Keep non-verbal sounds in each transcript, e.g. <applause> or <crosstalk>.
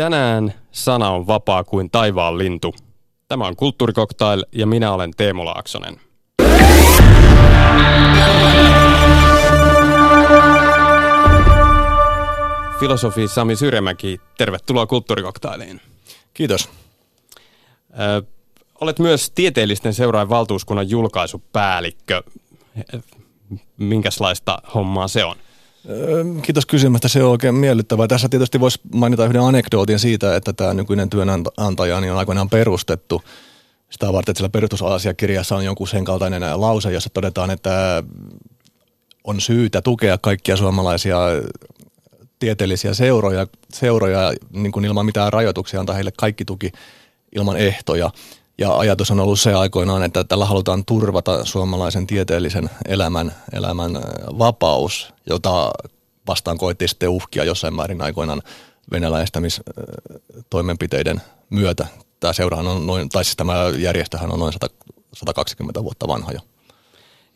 Tänään sana on vapaa kuin taivaan lintu. Tämä on Kulttuurikoktail ja minä olen Teemu Laaksonen. Filosofi Sami Syremäki, tervetuloa Kulttuurikoktailiin. Kiitos. Ö, olet myös tieteellisten seuraajan valtuuskunnan julkaisupäällikkö. Minkälaista hommaa se on? Kiitos kysymästä, se on oikein miellyttävää. Tässä tietysti voisi mainita yhden anekdootin siitä, että tämä nykyinen työnantaja niin on aikoinaan perustettu sitä varten, että siellä perustusasiakirjassa on jonkun sen kaltainen lause, jossa todetaan, että on syytä tukea kaikkia suomalaisia tieteellisiä seuroja, seuroja niin kuin ilman mitään rajoituksia, antaa heille kaikki tuki ilman ehtoja. Ja ajatus on ollut se aikoinaan, että tällä halutaan turvata suomalaisen tieteellisen elämän, elämän vapaus, jota vastaan koettiin sitten uhkia jossain määrin aikoinaan venäläistämistoimenpiteiden myötä. Tämä seurahan on noin, tai siis tämä järjestöhän on noin 100, 120 vuotta vanha jo.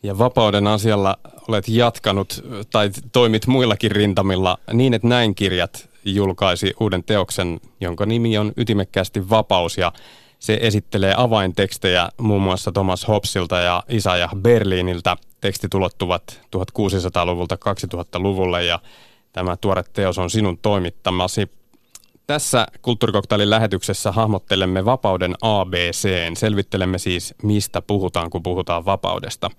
Ja vapauden asialla olet jatkanut tai toimit muillakin rintamilla niin, että näin kirjat julkaisi uuden teoksen, jonka nimi on Ytimekkäästi vapaus ja se esittelee avaintekstejä muun muassa Thomas Hobbesilta ja Isaiah Berliiniltä. Tekstit ulottuvat 1600-luvulta 2000-luvulle ja tämä tuore teos on sinun toimittamasi. Tässä kulttuurikoktailin lähetyksessä hahmottelemme vapauden ABC. Selvittelemme siis, mistä puhutaan, kun puhutaan vapaudesta.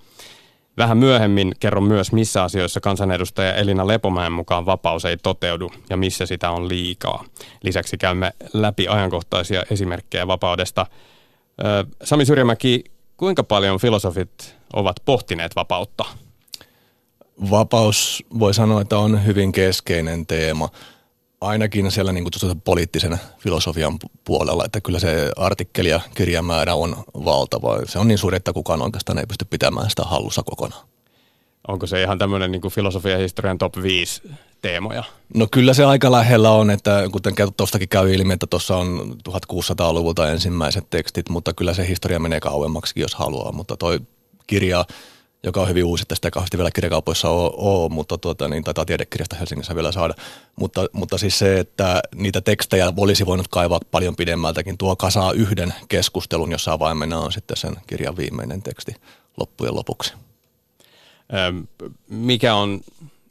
Vähän myöhemmin kerron myös, missä asioissa kansanedustaja Elina Lepomäen mukaan vapaus ei toteudu ja missä sitä on liikaa. Lisäksi käymme läpi ajankohtaisia esimerkkejä vapaudesta. Sami Syrjämäki, kuinka paljon filosofit ovat pohtineet vapautta? Vapaus voi sanoa, että on hyvin keskeinen teema – ainakin siellä niin kuin poliittisen filosofian puolella, että kyllä se artikkeli ja kirjamäärä on valtava. Se on niin suuri, että kukaan oikeastaan ei pysty pitämään sitä hallussa kokonaan. Onko se ihan tämmöinen niin filosofia historian top 5 teemoja? No kyllä se aika lähellä on, että kuten tuostakin käy ilmi, että tuossa on 1600-luvulta ensimmäiset tekstit, mutta kyllä se historia menee kauemmaksi, jos haluaa. Mutta toi kirja joka on hyvin uusi, että sitä kauheasti vielä kirjakaupoissa ole, ole mutta tuota, niin taitaa tiedekirjasta Helsingissä vielä saada. Mutta, mutta siis se, että niitä tekstejä olisi voinut kaivaa paljon pidemmältäkin, tuo kasaa yhden keskustelun, jossa avaimena on sitten sen kirjan viimeinen teksti loppujen lopuksi. mikä on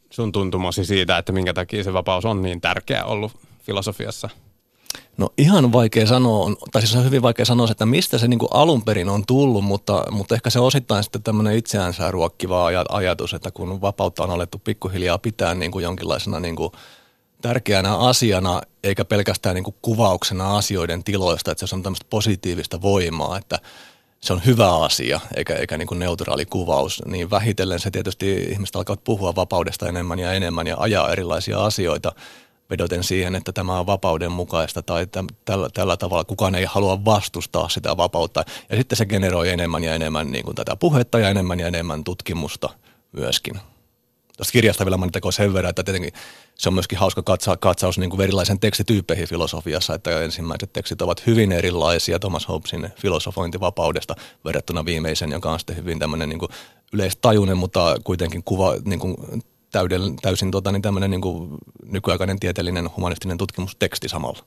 sun tuntumasi siitä, että minkä takia se vapaus on niin tärkeä ollut filosofiassa – No ihan vaikea sanoa, tai siis on hyvin vaikea sanoa, että mistä se niin kuin alun perin on tullut, mutta, mutta ehkä se osittain sitten tämmöinen itseäänsä ruokkiva ajatus, että kun vapautta on alettu pikkuhiljaa pitää niin kuin jonkinlaisena niin kuin tärkeänä asiana, eikä pelkästään niin kuin kuvauksena asioiden tiloista, että se on tämmöistä positiivista voimaa, että se on hyvä asia, eikä, eikä niin kuin neutraali kuvaus, niin vähitellen se tietysti ihmiset alkavat puhua vapaudesta enemmän ja enemmän ja ajaa erilaisia asioita – vedoten siihen, että tämä on vapauden mukaista tai tällä, tällä tavalla kukaan ei halua vastustaa sitä vapautta. Ja sitten se generoi enemmän ja enemmän niin kuin tätä puhetta ja enemmän ja enemmän tutkimusta myöskin. Tuosta kirjasta vielä mainittakoon sen verran, että tietenkin se on myöskin hauska katsa, katsaus niin kuin erilaisen tekstityyppeihin filosofiassa, että ensimmäiset tekstit ovat hyvin erilaisia Thomas Hobbesin filosofointivapaudesta verrattuna viimeisen, joka on sitten hyvin tämmöinen niin yleistajuinen, mutta kuitenkin kuva, niin kuin täydell, täysin tota, niin tämmöinen niin kuin nykyaikainen tieteellinen humanistinen tutkimusteksti samalla.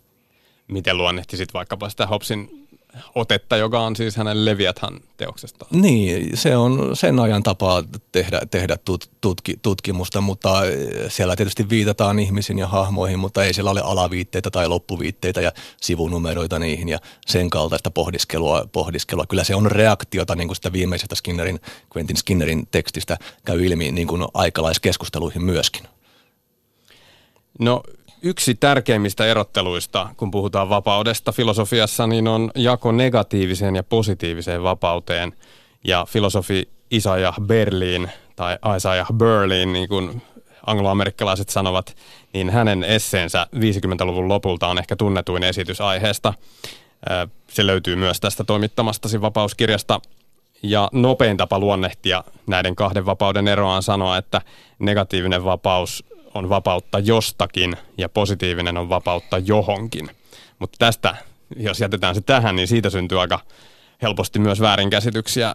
Miten luonnehtisit vaikkapa sitä Hobbesin otetta, joka on siis hänen Leviathan teoksesta. Niin, se on sen ajan tapa tehdä, tehdä tut, tutki, tutkimusta, mutta siellä tietysti viitataan ihmisiin ja hahmoihin, mutta ei siellä ole alaviitteitä tai loppuviitteitä ja sivunumeroita niihin ja sen kaltaista pohdiskelua. pohdiskelua. Kyllä se on reaktiota niin kuin sitä viimeisestä Skinnerin, Quentin Skinnerin tekstistä käy ilmi niin kuin aikalaiskeskusteluihin myöskin. No yksi tärkeimmistä erotteluista, kun puhutaan vapaudesta filosofiassa, niin on jako negatiiviseen ja positiiviseen vapauteen. Ja filosofi Isaiah Berlin tai Isaiah Berlin, niin kuin angloamerikkalaiset sanovat, niin hänen esseensä 50-luvun lopulta on ehkä tunnetuin esitys aiheesta. Se löytyy myös tästä toimittamastasi vapauskirjasta. Ja nopein tapa luonnehtia näiden kahden vapauden eroa on sanoa, että negatiivinen vapaus on vapautta jostakin ja positiivinen on vapautta johonkin. Mutta tästä, jos jätetään se tähän, niin siitä syntyy aika helposti myös väärinkäsityksiä.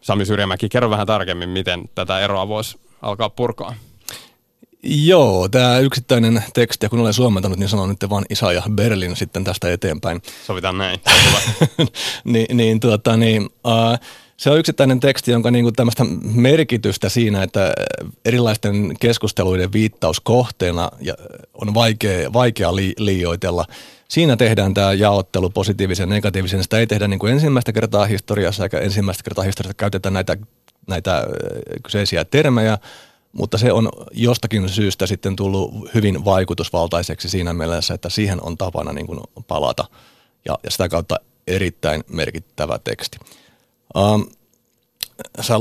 Sami Syrjämäki, kerro vähän tarkemmin, miten tätä eroa voisi alkaa purkaa. Joo, tämä yksittäinen teksti, ja kun olen suomentanut, niin sanon nyt vaan Isa ja Berlin sitten tästä eteenpäin. Sovitaan näin. <laughs> Ni, niin, tuota, niin, uh, se on yksittäinen teksti, jonka niin kuin tämmöistä merkitystä siinä, että erilaisten keskusteluiden viittauskohteena on vaikea, vaikea li, liioitella. Siinä tehdään tämä jaottelu positiivisen ja negatiivisen. Sitä ei tehdä niin kuin ensimmäistä kertaa historiassa, eikä ensimmäistä kertaa historiassa käytetään näitä, näitä kyseisiä termejä, mutta se on jostakin syystä sitten tullut hyvin vaikutusvaltaiseksi siinä mielessä, että siihen on tapana niin kuin palata ja, ja sitä kautta erittäin merkittävä teksti. Um, sä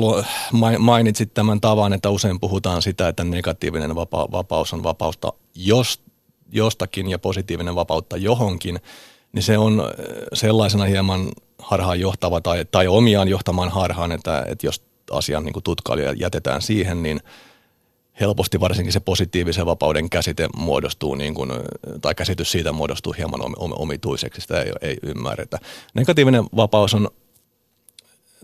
mainitsit tämän tavan, että usein puhutaan sitä, että negatiivinen vapa- vapaus on vapausta jos, jostakin ja positiivinen vapautta johonkin, niin se on äh, sellaisena hieman harhaan johtava tai, tai omiaan johtamaan harhaan, että, että jos asian niin tutkailija jätetään siihen, niin helposti varsinkin se positiivisen vapauden käsite muodostuu, niin kuin, tai käsitys siitä muodostuu hieman omituiseksi, sitä ei, ei ymmärretä. Negatiivinen vapaus on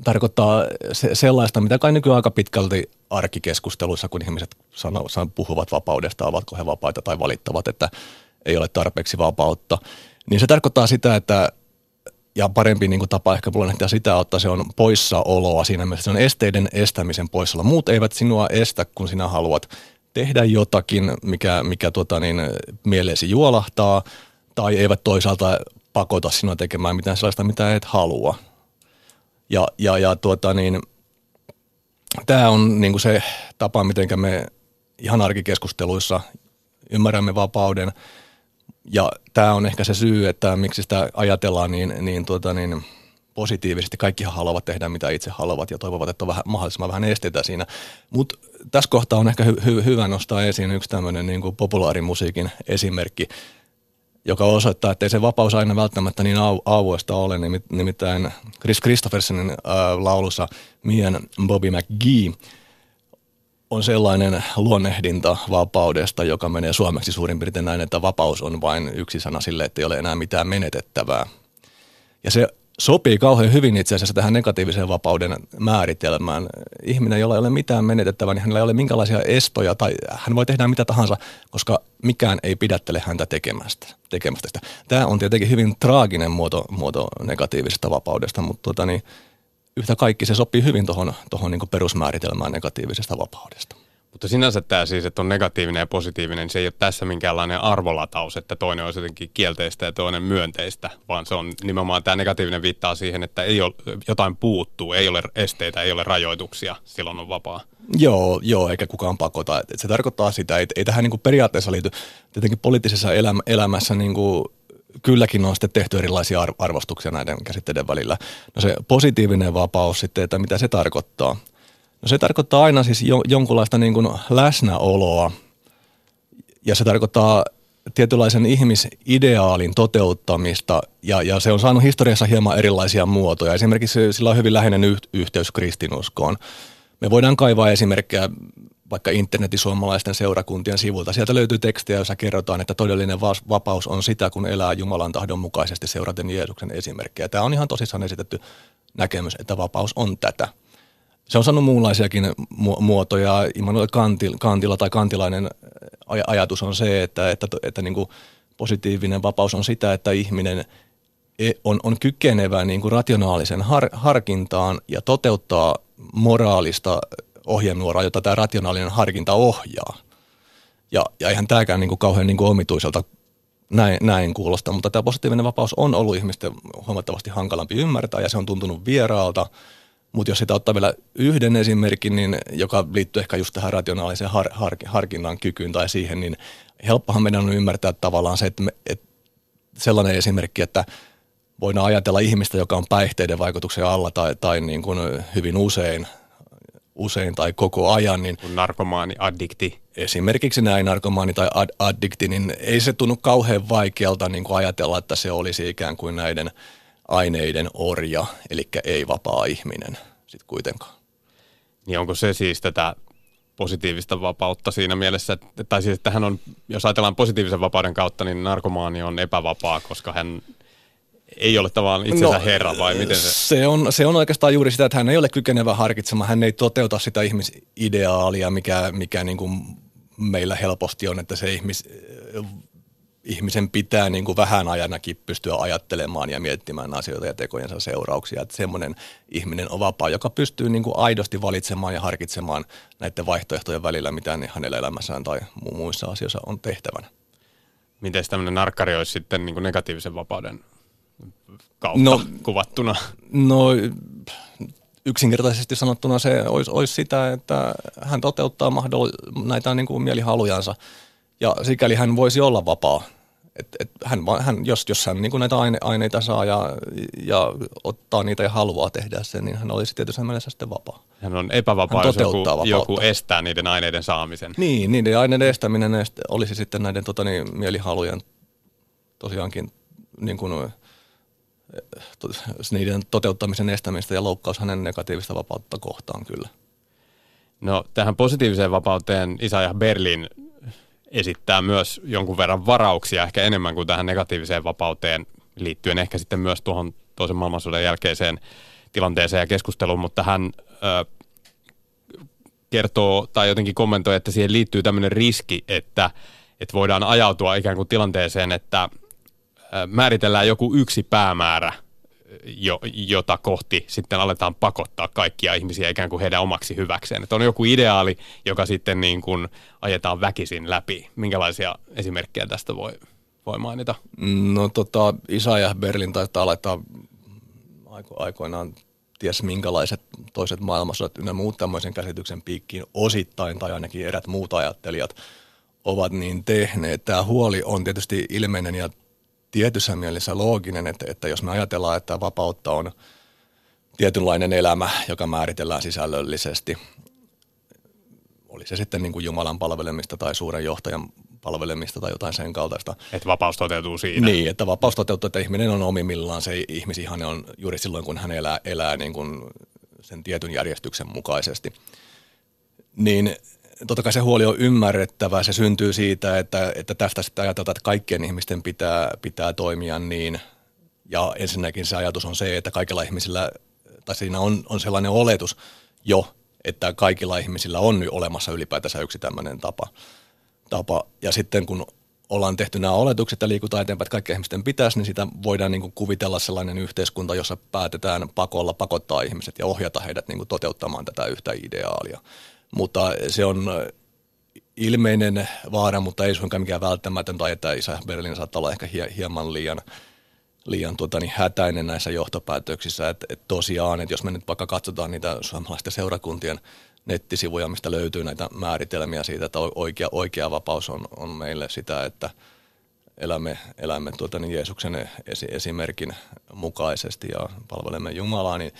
tarkoittaa se, sellaista, mitä kai nykyään aika pitkälti arkikeskusteluissa, kun ihmiset sano, san, puhuvat vapaudesta, ovatko he vapaita tai valittavat, että ei ole tarpeeksi vapautta, niin se tarkoittaa sitä, että ja parempi niin kuin tapa ehkä luonnehtia sitä, että se on poissaoloa siinä mielessä, se on esteiden estämisen poissaolo. Muut eivät sinua estä, kun sinä haluat tehdä jotakin, mikä, mikä tuota, niin, mieleesi juolahtaa, tai eivät toisaalta pakota sinua tekemään mitään sellaista, mitä et halua. Ja, ja, ja tuota niin, tämä on niin kuin se tapa, miten me ihan arkikeskusteluissa ymmärrämme vapauden. Ja tämä on ehkä se syy, että miksi sitä ajatellaan niin, niin, tuota niin positiivisesti. Kaikkihan haluavat tehdä mitä itse haluavat ja toivovat, että on vähän, mahdollisimman vähän esteitä siinä. Mutta tässä kohtaa on ehkä hy- hy- hyvä nostaa esiin yksi tämmöinen niin populaarimusiikin esimerkki – joka osoittaa, että ei se vapaus aina välttämättä niin au, ole. Nimittäin Chris Christophersonin äh, laulussa Mien Bobby McGee on sellainen luonnehdinta vapaudesta, joka menee suomeksi suurin piirtein näin, että vapaus on vain yksi sana sille, että ei ole enää mitään menetettävää. Ja se sopii kauhean hyvin itse asiassa tähän negatiivisen vapauden määritelmään. Ihminen, jolla ei ole mitään menetettävää, niin hänellä ei ole minkälaisia estoja tai hän voi tehdä mitä tahansa, koska mikään ei pidättele häntä tekemästä, tekemästä sitä. Tämä on tietenkin hyvin traaginen muoto, muoto negatiivisesta vapaudesta, mutta tuota niin, yhtä kaikki se sopii hyvin tuohon tohon niin perusmääritelmään negatiivisesta vapaudesta. Mutta sinänsä tämä siis, että on negatiivinen ja positiivinen, niin se ei ole tässä minkäänlainen arvolataus, että toinen on jotenkin kielteistä ja toinen myönteistä, vaan se on nimenomaan tämä negatiivinen viittaa siihen, että ei ole, jotain puuttuu, ei ole esteitä, ei ole rajoituksia, silloin on vapaa. Joo, joo eikä kukaan pakota. Et se tarkoittaa sitä, että ei tähän niin kuin periaatteessa liity, tietenkin poliittisessa elämä, elämässä niin kuin kylläkin on sitten tehty erilaisia arvostuksia näiden käsitteiden välillä. No se positiivinen vapaus sitten, että mitä se tarkoittaa – No se tarkoittaa aina siis jo, jonkunlaista niin kuin läsnäoloa ja se tarkoittaa tietynlaisen ihmisideaalin toteuttamista ja, ja se on saanut historiassa hieman erilaisia muotoja. Esimerkiksi sillä on hyvin läheinen yhteys kristinuskoon. Me voidaan kaivaa esimerkkejä vaikka internetin suomalaisten seurakuntien sivulta. Sieltä löytyy tekstiä, jossa kerrotaan, että todellinen vapaus on sitä, kun elää Jumalan tahdon mukaisesti seuraten Jeesuksen esimerkkejä. Tämä on ihan tosissaan esitetty näkemys, että vapaus on tätä – se on saanut muunlaisiakin muotoja. Immanuel Kantila tai kantilainen ajatus on se, että, että, että niin kuin positiivinen vapaus on sitä, että ihminen e, on, on kykenevä niin kuin rationaalisen har, harkintaan ja toteuttaa moraalista ohjenuoraa, jota tämä rationaalinen harkinta ohjaa. Ja, ja eihän tämäkään niin kuin kauhean niin kuin omituiselta näin, näin kuulosta, mutta tämä positiivinen vapaus on ollut ihmisten huomattavasti hankalampi ymmärtää ja se on tuntunut vieraalta – mutta jos sitä ottaa vielä yhden esimerkin, niin, joka liittyy ehkä just tähän rationaaliseen har, har, harkinnan kykyyn tai siihen, niin helppohan meidän on ymmärtää tavallaan se, että, me, että sellainen esimerkki, että voidaan ajatella ihmistä, joka on päihteiden vaikutuksen alla tai, tai niin kuin hyvin usein, usein tai koko ajan. Niin narkomaani, addikti. Esimerkiksi näin narkomaani tai ad, addikti, niin ei se tunnu kauhean vaikealta niin kuin ajatella, että se olisi ikään kuin näiden – aineiden orja, eli ei vapaa ihminen sitten kuitenkaan. Niin onko se siis tätä positiivista vapautta siinä mielessä, että, tai siis että hän on, jos ajatellaan positiivisen vapauden kautta, niin narkomaani on epävapaa, koska hän ei ole tavallaan itsensä no, herra vai miten se? Se on, se on oikeastaan juuri sitä, että hän ei ole kykenevä harkitsemaan, hän ei toteuta sitä ihmisideaalia, mikä, mikä niin kuin meillä helposti on, että se ihmis, ihmisen pitää niin kuin vähän ajanakin pystyä ajattelemaan ja miettimään asioita ja tekojensa seurauksia. Että semmoinen ihminen on vapaa, joka pystyy niin kuin aidosti valitsemaan ja harkitsemaan näiden vaihtoehtojen välillä, mitä hänellä elämässään tai muissa asioissa on tehtävänä. Miten tämmöinen narkkari olisi sitten niin kuin negatiivisen vapauden kautta no, kuvattuna? No yksinkertaisesti sanottuna se olisi, olisi sitä, että hän toteuttaa mahdoll- näitä niin kuin mielihalujansa ja sikäli hän voisi olla vapaa. Et, et hän, hän, jos, jos hän niin kuin näitä aine, aineita saa ja, ja ottaa niitä ja haluaa tehdä sen, niin hän olisi tietysti mielessä sitten vapaa. Hän on epävapaa, hän jos joku, joku estää niiden aineiden saamisen. Niin, niiden aineiden estäminen olisi sitten näiden tota, niin, mielihalujen tosiaankin niin kuin, niiden toteuttamisen estämistä ja loukkaus hänen negatiivista vapautta kohtaan kyllä. No tähän positiiviseen vapauteen ja Berlin esittää myös jonkun verran varauksia, ehkä enemmän kuin tähän negatiiviseen vapauteen liittyen, ehkä sitten myös tuohon toisen maailmansodan jälkeiseen tilanteeseen ja keskusteluun, mutta hän ö, kertoo tai jotenkin kommentoi, että siihen liittyy tämmöinen riski, että, että voidaan ajautua ikään kuin tilanteeseen, että määritellään joku yksi päämäärä, jo, jota kohti sitten aletaan pakottaa kaikkia ihmisiä ikään kuin heidän omaksi hyväkseen. Että on joku ideaali, joka sitten niin kuin ajetaan väkisin läpi. Minkälaisia esimerkkejä tästä voi, voi mainita? No tota, Isa ja Berlin taitaa laittaa aiko, aikoinaan ties minkälaiset toiset maailmansodat ynnä muut tämmöisen käsityksen piikkiin osittain, tai ainakin erät muut ajattelijat ovat niin tehneet. Tämä huoli on tietysti ilmeinen ja tietyssä mielessä looginen, että, että jos me ajatellaan, että vapautta on tietynlainen elämä, joka määritellään sisällöllisesti, oli se sitten niin kuin Jumalan palvelemista tai suuren johtajan palvelemista tai jotain sen kaltaista. Että vapaus toteutuu siinä. Niin, että vapaus toteutuu, että ihminen on omimillaan, se ihmisihan on juuri silloin, kun hän elää, elää niin kuin sen tietyn järjestyksen mukaisesti. Niin totta kai se huoli on ymmärrettävä. Se syntyy siitä, että, että tästä sitten ajatellaan, että kaikkien ihmisten pitää, pitää toimia niin. Ja ensinnäkin se ajatus on se, että kaikilla ihmisillä, tai siinä on, on sellainen oletus jo, että kaikilla ihmisillä on nyt olemassa ylipäätänsä yksi tämmöinen tapa. tapa. Ja sitten kun ollaan tehty nämä oletukset ja liikutaan eteenpäin, että kaikki ihmisten pitäisi, niin sitä voidaan niin kuin kuvitella sellainen yhteiskunta, jossa päätetään pakolla pakottaa ihmiset ja ohjata heidät niin kuin toteuttamaan tätä yhtä ideaalia mutta se on ilmeinen vaara, mutta ei suinkaan mikään välttämätön, tai että Isä Berlin saattaa olla ehkä hieman liian, liian tuota, niin hätäinen näissä johtopäätöksissä. Että et tosiaan, että jos me nyt vaikka katsotaan niitä suomalaisten seurakuntien nettisivuja, mistä löytyy näitä määritelmiä siitä, että oikea, oikea vapaus on, on meille sitä, että elämme, elämme tuota, niin Jeesuksen esi, esimerkin mukaisesti ja palvelemme Jumalaa, niin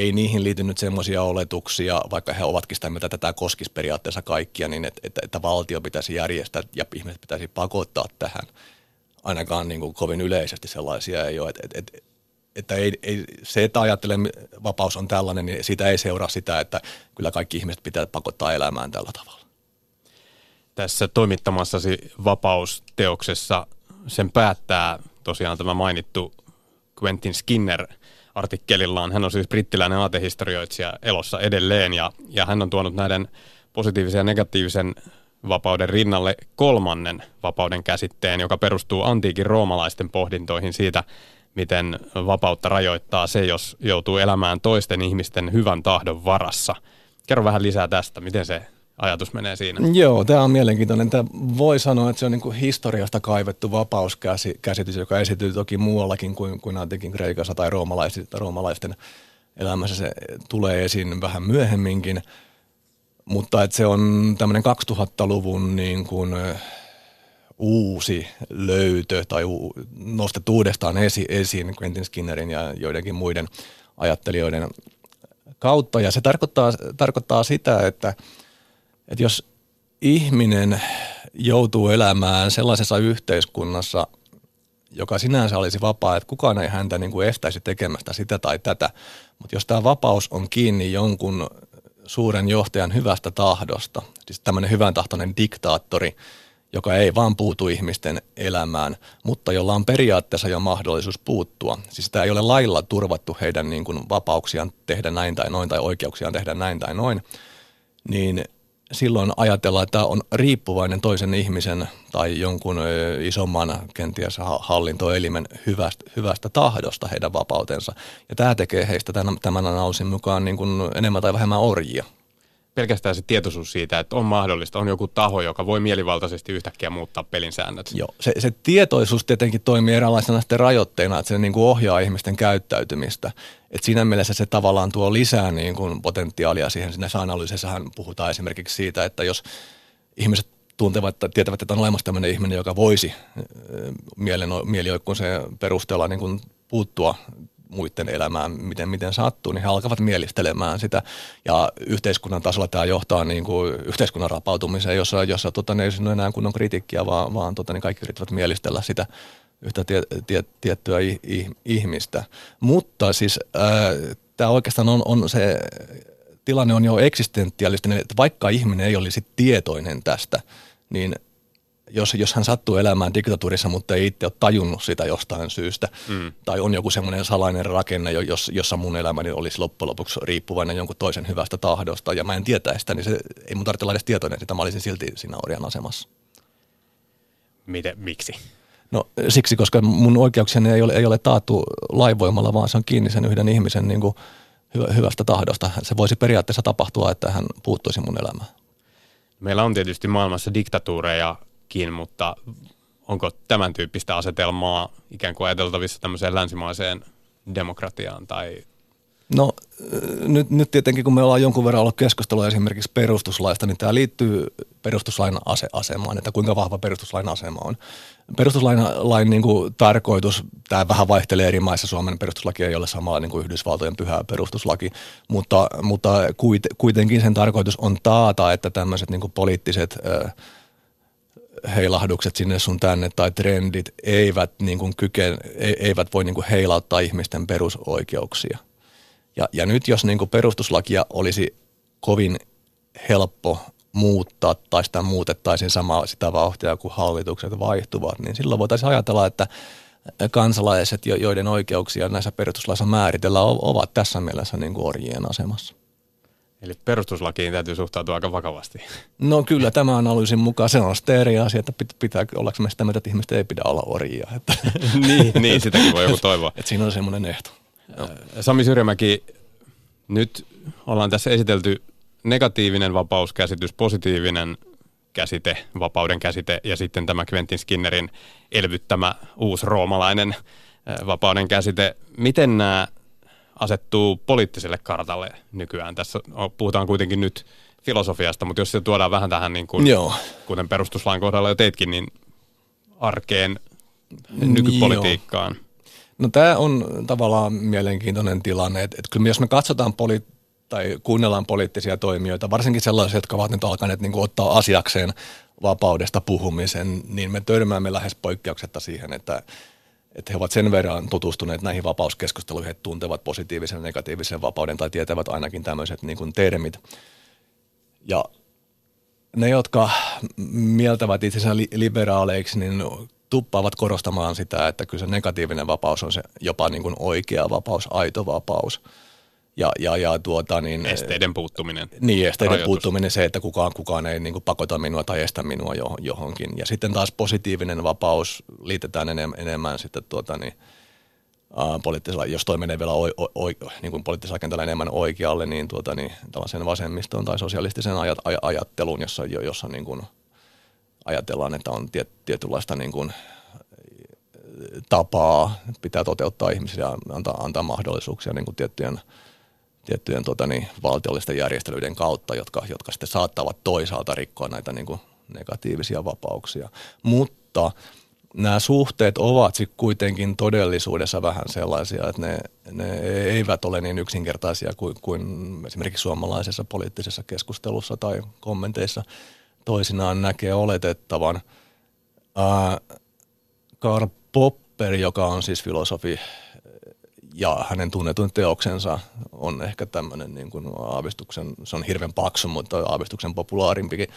ei niihin liity nyt semmoisia oletuksia, vaikka he ovatkin sitä mieltä, että tämä koskisi periaatteessa kaikkia, niin että, että, että valtio pitäisi järjestää ja ihmiset pitäisi pakottaa tähän. Ainakaan niin kuin kovin yleisesti sellaisia ei ole. Että, että, että ei, ei, se, että ajattelen vapaus on tällainen, niin siitä ei seuraa sitä, että kyllä kaikki ihmiset pitää pakottaa elämään tällä tavalla. Tässä toimittamassasi vapausteoksessa sen päättää tosiaan tämä mainittu Quentin Skinner – artikkelillaan. Hän on siis brittiläinen aatehistorioitsija elossa edelleen ja, ja hän on tuonut näiden positiivisen ja negatiivisen vapauden rinnalle kolmannen vapauden käsitteen, joka perustuu antiikin roomalaisten pohdintoihin siitä, miten vapautta rajoittaa se, jos joutuu elämään toisten ihmisten hyvän tahdon varassa. Kerro vähän lisää tästä, miten se ajatus menee siinä. Joo, tämä on mielenkiintoinen. Tämä voi sanoa, että se on niin kuin historiasta kaivettu vapauskäsitys, joka esityy toki muuallakin kuin, kuin antiikin Kreikassa tai roomalaisten elämässä. Se tulee esiin vähän myöhemminkin, mutta että se on tämmöinen 2000-luvun niin kuin uusi löytö tai nostettu uudestaan esi, esiin Quentin Skinnerin ja joidenkin muiden ajattelijoiden kautta. Ja se tarkoittaa, tarkoittaa sitä, että – että jos ihminen joutuu elämään sellaisessa yhteiskunnassa, joka sinänsä olisi vapaa, että kukaan ei häntä niin kuin estäisi tekemästä sitä tai tätä, mutta jos tämä vapaus on kiinni jonkun suuren johtajan hyvästä tahdosta, siis tämmöinen hyvän tahtoinen diktaattori, joka ei vaan puutu ihmisten elämään, mutta jolla on periaatteessa jo mahdollisuus puuttua. Siis sitä ei ole lailla turvattu heidän niin kuin vapauksiaan tehdä näin tai noin tai oikeuksiaan tehdä näin tai noin, niin silloin ajatellaan, että on riippuvainen toisen ihmisen tai jonkun isomman kenties hallintoelimen hyvästä, hyvästä tahdosta heidän vapautensa. Ja tämä tekee heistä tämän, tämän analyysin mukaan niin kuin enemmän tai vähemmän orjia pelkästään se tietoisuus siitä, että on mahdollista, on joku taho, joka voi mielivaltaisesti yhtäkkiä muuttaa pelin säännöt. Joo, se, se tietoisuus tietenkin toimii eräänlaisena sitten rajoitteena, että se niin kuin ohjaa ihmisten käyttäytymistä. Et siinä mielessä se tavallaan tuo lisää niin kuin potentiaalia siihen. Siinä analyysissähän puhutaan esimerkiksi siitä, että jos ihmiset tuntevat tai tietävät, että on olemassa tämmöinen ihminen, joka voisi mielijoikkuun perusteella niin kuin puuttua muiden elämään, miten, miten sattuu, niin he alkavat mielistelemään sitä. Ja yhteiskunnan tasolla tämä johtaa niin kuin yhteiskunnan rapautumiseen, jossa, jossa tota, ne ei synny enää kunnon kritiikkiä, vaan, vaan tota, niin kaikki yrittävät mielistellä sitä yhtä tie, tie, tiettyä ihmistä. Mutta siis tämä oikeastaan on, on se tilanne on jo eksistentiaalistinen, että vaikka ihminen ei olisi tietoinen tästä, niin – jos, jos hän sattuu elämään diktatuurissa, mutta ei itse ole tajunnut sitä jostain syystä, mm. tai on joku semmoinen salainen rakenne, jos, jossa mun elämäni olisi loppujen lopuksi riippuvainen jonkun toisen hyvästä tahdosta, ja mä en tietää sitä, niin se, ei mun tarvitse olla edes tietoinen, että mä olisin silti siinä orjan asemassa. Miten, miksi? No siksi, koska mun oikeuksiani ei ole, ei ole taattu laivoimalla, vaan se on kiinni sen yhden ihmisen niin kuin hyvästä tahdosta. Se voisi periaatteessa tapahtua, että hän puuttuisi mun elämään. Meillä on tietysti maailmassa diktatuureja kin, mutta onko tämän tyyppistä asetelmaa ikään kuin ajateltavissa tämmöiseen länsimaiseen demokratiaan tai No nyt, nyt tietenkin, kun me ollaan jonkun verran ollut keskustelua esimerkiksi perustuslaista, niin tämä liittyy perustuslain ase- asemaan, että kuinka vahva perustuslain asema on. Perustuslain lain niin kuin, tarkoitus, tämä vähän vaihtelee eri maissa, Suomen perustuslaki ei ole samalla niin kuin Yhdysvaltojen pyhä perustuslaki, mutta, mutta kuitenkin sen tarkoitus on taata, että tämmöiset niin kuin poliittiset äh, heilahdukset sinne sun tänne tai trendit eivät, niin kuin kyken, eivät voi niin kuin heilauttaa ihmisten perusoikeuksia. Ja, ja nyt jos niin kuin perustuslakia olisi kovin helppo muuttaa tai sitä muutettaisiin samaa sitä vauhtia, kun hallitukset vaihtuvat, niin silloin voitaisiin ajatella, että kansalaiset, joiden oikeuksia näissä perustuslaissa määritellään, ovat tässä mielessä niin kuin orjien asemassa. Eli perustuslakiin täytyy suhtautua aika vakavasti. No kyllä, tämä analyysin mukaan se on sitten eri asia, että pitää, ollaanko me sitä mieltä, että ihmiset ei pidä olla orjia. Että. <laughs> niin, niin, sitäkin voi joku toivoa. <laughs> että siinä on semmoinen ehto. No. Sami Syrjämäki, nyt ollaan tässä esitelty negatiivinen vapauskäsitys, positiivinen käsite, vapauden käsite ja sitten tämä Quentin Skinnerin elvyttämä uusi roomalainen vapauden käsite. Miten nämä asettuu poliittiselle kartalle nykyään. Tässä puhutaan kuitenkin nyt filosofiasta, mutta jos se tuodaan vähän tähän, niin kuin, Joo. kuten perustuslain kohdalla jo teitkin, niin arkeen nykypolitiikkaan. Joo. No tämä on tavallaan mielenkiintoinen tilanne, että, että kyllä jos me katsotaan poli- tai kuunnellaan poliittisia toimijoita, varsinkin sellaisia, jotka ovat nyt alkaneet niin ottaa asiakseen vapaudesta puhumisen, niin me törmäämme lähes poikkeuksetta siihen, että että he ovat sen verran tutustuneet näihin vapauskeskusteluihin, että tuntevat positiivisen ja negatiivisen vapauden tai tietävät ainakin tämmöiset niin kuin termit. Ja ne, jotka mieltävät itsensä liberaaleiksi, niin tuppaavat korostamaan sitä, että kyllä se negatiivinen vapaus on se jopa niin kuin oikea vapaus, aito vapaus – ja, ja, ja tuota, niin, esteiden puuttuminen. Niin, esteiden rajoitus. puuttuminen, se, että kukaan, kukaan ei niin kuin, pakota minua tai estä minua johonkin. Ja sitten taas positiivinen vapaus liitetään enemmän, enemmän sitten tuota, niin, poliittisella, jos toi menee vielä oi, oi, niin kuin poliittisella kentällä enemmän oikealle, niin, tuota, niin tällaisen vasemmiston tai sosialistisen ajat, aj, ajatteluun, jossa, jossa niin kuin ajatellaan, että on tiet, tietynlaista niin kuin, tapaa, pitää toteuttaa ihmisiä ja antaa, antaa mahdollisuuksia niin kuin tiettyjen tiettyjen tota, niin, valtiollisten järjestelyiden kautta, jotka, jotka sitten saattavat toisaalta rikkoa näitä niin kuin, negatiivisia vapauksia. Mutta nämä suhteet ovat sitten kuitenkin todellisuudessa vähän sellaisia, että ne, ne eivät ole niin yksinkertaisia kuin, kuin esimerkiksi suomalaisessa poliittisessa keskustelussa tai kommenteissa toisinaan näkee oletettavan. Ää, Karl Popper, joka on siis filosofi ja hänen tunnetuin teoksensa on ehkä tämmöinen niin kuin aavistuksen, se on hirveän paksu, mutta aavistuksen populaarimpikin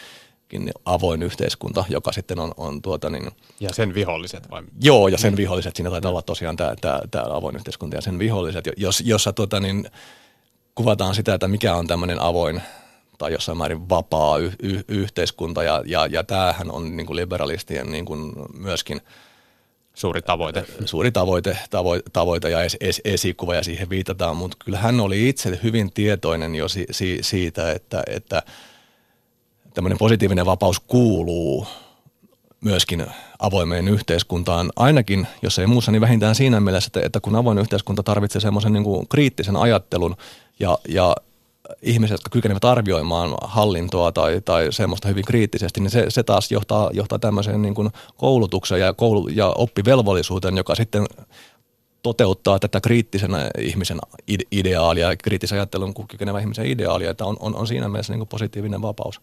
avoin yhteiskunta, joka sitten on, on tuota niin... Ja sen viholliset vai? Joo, ja sen viholliset. Siinä taitaa olla tosiaan tämä, tämä, tämä avoin yhteiskunta ja sen viholliset, jos, jossa tuota niin, kuvataan sitä, että mikä on tämmöinen avoin tai jossain määrin vapaa y- y- yhteiskunta. Ja, ja, ja tämähän on niin kuin liberalistien niin kuin myöskin suuri tavoite. Suuri tavoite, tavoite, tavoite ja es, es, esikuva ja siihen viitataan, mutta kyllä hän oli itse hyvin tietoinen jo si, si, siitä, että, että tämmöinen positiivinen vapaus kuuluu myöskin avoimeen yhteiskuntaan, ainakin, jos ei muussa, niin vähintään siinä mielessä, että, että kun avoin yhteiskunta tarvitsee semmoisen niin kuin kriittisen ajattelun ja, ja ihmiset, jotka kykenevät arvioimaan hallintoa tai, tai semmoista hyvin kriittisesti, niin se, se taas johtaa, johtaa tämmöiseen niin kuin koulutukseen ja, koulu- ja oppivelvollisuuteen, joka sitten toteuttaa tätä kriittisen ihmisen ideaalia, kriittisen ajattelun kykenevän ihmisen ideaalia, että on, on, on siinä mielessä niin kuin positiivinen vapaus,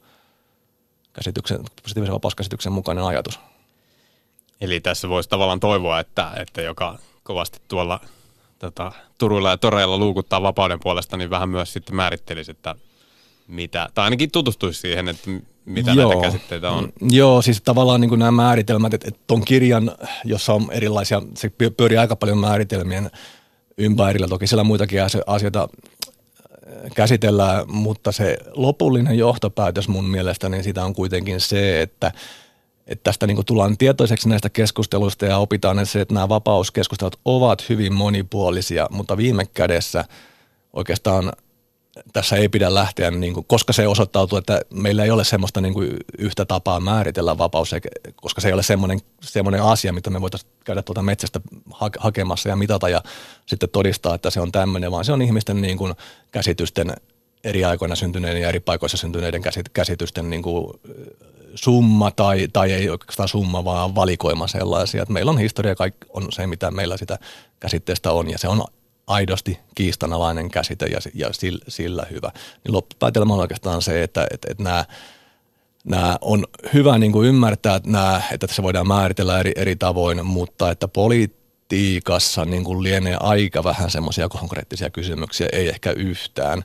käsityksen, positiivisen vapauskäsityksen mukainen ajatus. Eli tässä voisi tavallaan toivoa, että, että joka kovasti tuolla tota, Turuilla ja Toreilla luukuttaa vapauden puolesta, niin vähän myös sitten määrittelisi, että mitä, tai ainakin tutustuisi siihen, että mitä Joo. näitä käsitteitä on. Mm, joo, siis tavallaan niin kuin nämä määritelmät, että, että ton kirjan, jossa on erilaisia, se pyörii aika paljon määritelmien ympärillä, toki siellä muitakin asioita äh, käsitellään, mutta se lopullinen johtopäätös mun mielestä, niin sitä on kuitenkin se, että että tästä niin tullaan tietoiseksi näistä keskusteluista ja opitaan että se, että nämä vapauskeskustelut ovat hyvin monipuolisia, mutta viime kädessä oikeastaan tässä ei pidä lähteä, niin kuin, koska se osoittautuu, että meillä ei ole semmoista niin kuin yhtä tapaa määritellä vapaus, koska se ei ole semmoinen, semmoinen asia, mitä me voitaisiin käydä tuolta metsästä hakemassa ja mitata ja sitten todistaa, että se on tämmöinen, vaan se on ihmisten niin kuin käsitysten eri aikoina syntyneiden ja eri paikoissa syntyneiden käsitysten niin kuin summa tai, tai ei oikeastaan summa, vaan valikoima sellaisia. Että meillä on historia, kaikki on se, mitä meillä sitä käsitteestä on ja se on aidosti kiistanalainen käsite ja, ja sillä, sillä hyvä. Niin loppupäätelmä on oikeastaan se, että, että, että nämä, nämä on hyvä niin kuin ymmärtää, että, nämä, että se voidaan määritellä eri, eri tavoin, mutta että politiikassa niin kuin lienee aika vähän semmoisia konkreettisia kysymyksiä, ei ehkä yhtään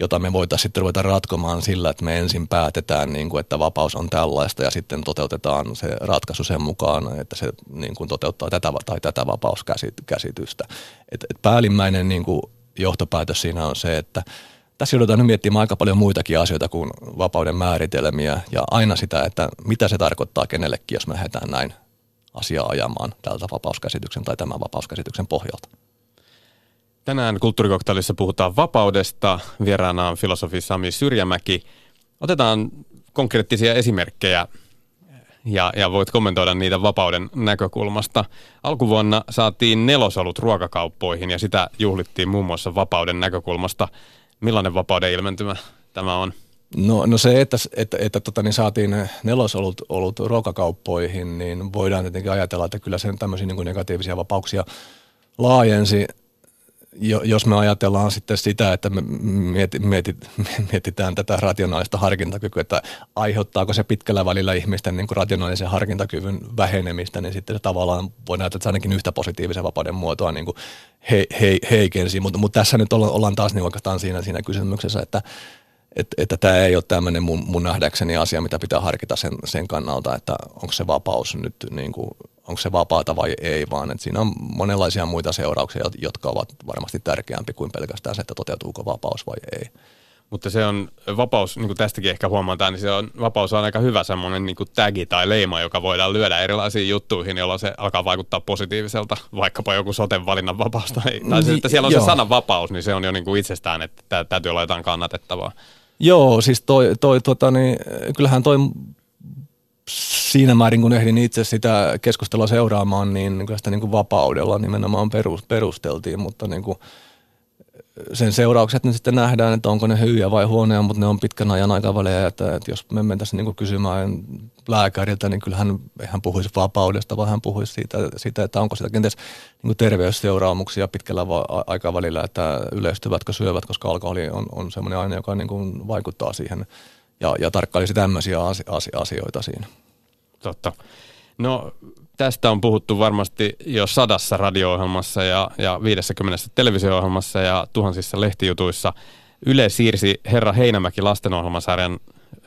jota me voitaisiin sitten ruveta ratkomaan sillä, että me ensin päätetään, niin kuin, että vapaus on tällaista ja sitten toteutetaan se ratkaisu sen mukaan, että se niin kuin, toteuttaa tätä tai tätä vapauskäsitystä. Et, et päällimmäinen niin kuin, johtopäätös siinä on se, että tässä joudutaan nyt miettimään aika paljon muitakin asioita kuin vapauden määritelmiä ja aina sitä, että mitä se tarkoittaa kenellekin, jos me lähdetään näin asiaa ajamaan tältä vapauskäsityksen tai tämän vapauskäsityksen pohjalta. Tänään kulttuurikoktailissa puhutaan vapaudesta. Vieraana on filosofi Sami Syrjämäki. Otetaan konkreettisia esimerkkejä ja, ja voit kommentoida niitä vapauden näkökulmasta. Alkuvuonna saatiin nelosolut ruokakauppoihin ja sitä juhlittiin muun muassa vapauden näkökulmasta. Millainen vapauden ilmentymä tämä on? No, no se, että, että, että tota, niin saatiin nelosolut olut ruokakauppoihin, niin voidaan tietenkin ajatella, että kyllä sen tämmöisiä niin negatiivisia vapauksia laajensi jos me ajatellaan sitten sitä, että me mietitään tätä rationaalista harkintakykyä, että aiheuttaako se pitkällä välillä ihmisten niin kuin rationaalisen harkintakyvyn vähenemistä, niin sitten se tavallaan voi näyttää, että se ainakin yhtä positiivisen vapauden muotoa niin kuin he, he, heikensi. Mutta, mutta tässä nyt ollaan, ollaan taas niin oikeastaan siinä, siinä kysymyksessä, että, että, että tämä ei ole tämmöinen mun, mun nähdäkseni asia, mitä pitää harkita sen, sen kannalta, että onko se vapaus nyt niin kuin onko se vapaata vai ei, vaan että siinä on monenlaisia muita seurauksia, jotka ovat varmasti tärkeämpi kuin pelkästään se, että toteutuuko vapaus vai ei. Mutta se on vapaus, niin kuin tästäkin ehkä huomataan, niin se on, vapaus on aika hyvä semmoinen niin kuin tagi tai leima, joka voidaan lyödä erilaisiin juttuihin, jolloin se alkaa vaikuttaa positiiviselta, vaikkapa joku soten valinnan vapaus. Tai, tai se, että siellä on Joo. se sana vapaus, niin se on jo niin kuin itsestään, että täytyy olla jotain kannatettavaa. Joo, siis toi, toi tota, niin, kyllähän toi siinä määrin, kun ehdin itse sitä keskustelua seuraamaan, niin kyllä sitä niin kuin vapaudella nimenomaan perusteltiin, mutta niin kuin sen seuraukset nyt sitten nähdään, että onko ne hyviä vai huonoja, mutta ne on pitkän ajan aikavälejä, että, että jos me mentäisiin niin kysymään lääkäriltä, niin kyllähän hän puhuisi vapaudesta, vaan hän puhuisi siitä, siitä että onko sitä kenties niin terveysseuraamuksia pitkällä aikavälillä, että yleistyvätkö syövät, koska alkoholi on, on sellainen aine, joka niin kuin vaikuttaa siihen ja, ja tarkkailisi tämmöisiä asioita siinä. Totta. No tästä on puhuttu varmasti jo sadassa radio-ohjelmassa ja, ja 50 televisio-ohjelmassa ja tuhansissa lehtijutuissa. Yle siirsi Herra Heinämäki lastenohjelmasarjan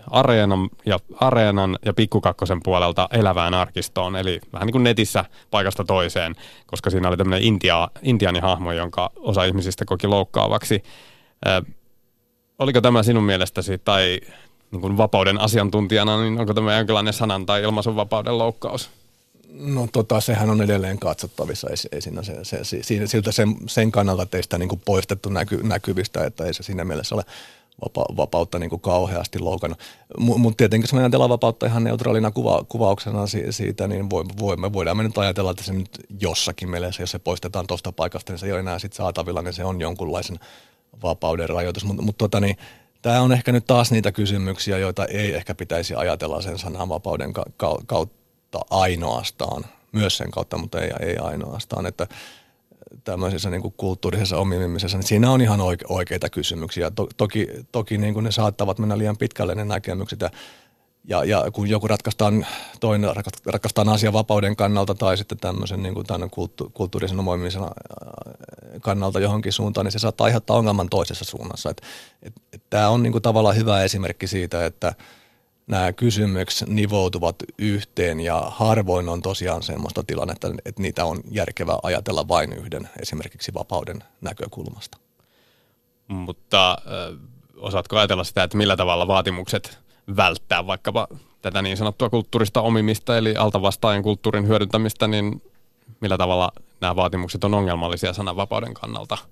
Areenan ja, Areenan ja Pikkukakkosen puolelta elävään arkistoon, eli vähän niin kuin netissä paikasta toiseen, koska siinä oli tämmöinen Intia, intianihahmo, jonka osa ihmisistä koki loukkaavaksi. Oliko tämä sinun mielestäsi tai niin kuin vapauden asiantuntijana, niin onko tämä jonkinlainen sanan tai ilmaisun vapauden loukkaus? No tota, sehän on edelleen katsottavissa, ei, ei siinä se, se, se, siltä sen, sen kannalta teistä niin kuin poistettu näky, näkyvistä, että ei se siinä mielessä ole vapa, vapautta niin kuin kauheasti loukannut. Mutta mut tietenkin jos me ajatellaan vapautta ihan neutraalina kuva, kuvauksena si, siitä, niin voi, voi, me voidaan me nyt ajatella, että se nyt jossakin mielessä, jos se poistetaan tuosta paikasta, niin se ei ole enää sit saatavilla, niin se on jonkunlaisen vapauden rajoitus. Mutta mut, tota, niin, tämä on ehkä nyt taas niitä kysymyksiä, joita ei ehkä pitäisi ajatella sen sananvapauden ka- ka- kautta ainoastaan, myös sen kautta, mutta ei, ei ainoastaan, että tämmöisessä niin kuin kulttuurisessa omimisessa, niin siinä on ihan oike- oikeita kysymyksiä. To- toki toki niin kuin ne saattavat mennä liian pitkälle ne näkemykset ja, ja, ja kun joku ratkaistaan, toinen ratkaistaan asia vapauden kannalta tai sitten tämmöisen niin kuin kulttu- kulttuurisen omimisen äh, kannalta johonkin suuntaan, niin se saattaa aiheuttaa ongelman toisessa suunnassa. Et, et, et Tämä on niin kuin tavallaan hyvä esimerkki siitä, että – nämä kysymykset nivoutuvat yhteen ja harvoin on tosiaan semmoista tilannetta, että niitä on järkevää ajatella vain yhden esimerkiksi vapauden näkökulmasta. Mutta äh, osaatko ajatella sitä, että millä tavalla vaatimukset välttää vaikkapa tätä niin sanottua kulttuurista omimista, eli altavastaajan kulttuurin hyödyntämistä, niin millä tavalla nämä vaatimukset on ongelmallisia sananvapauden kannalta –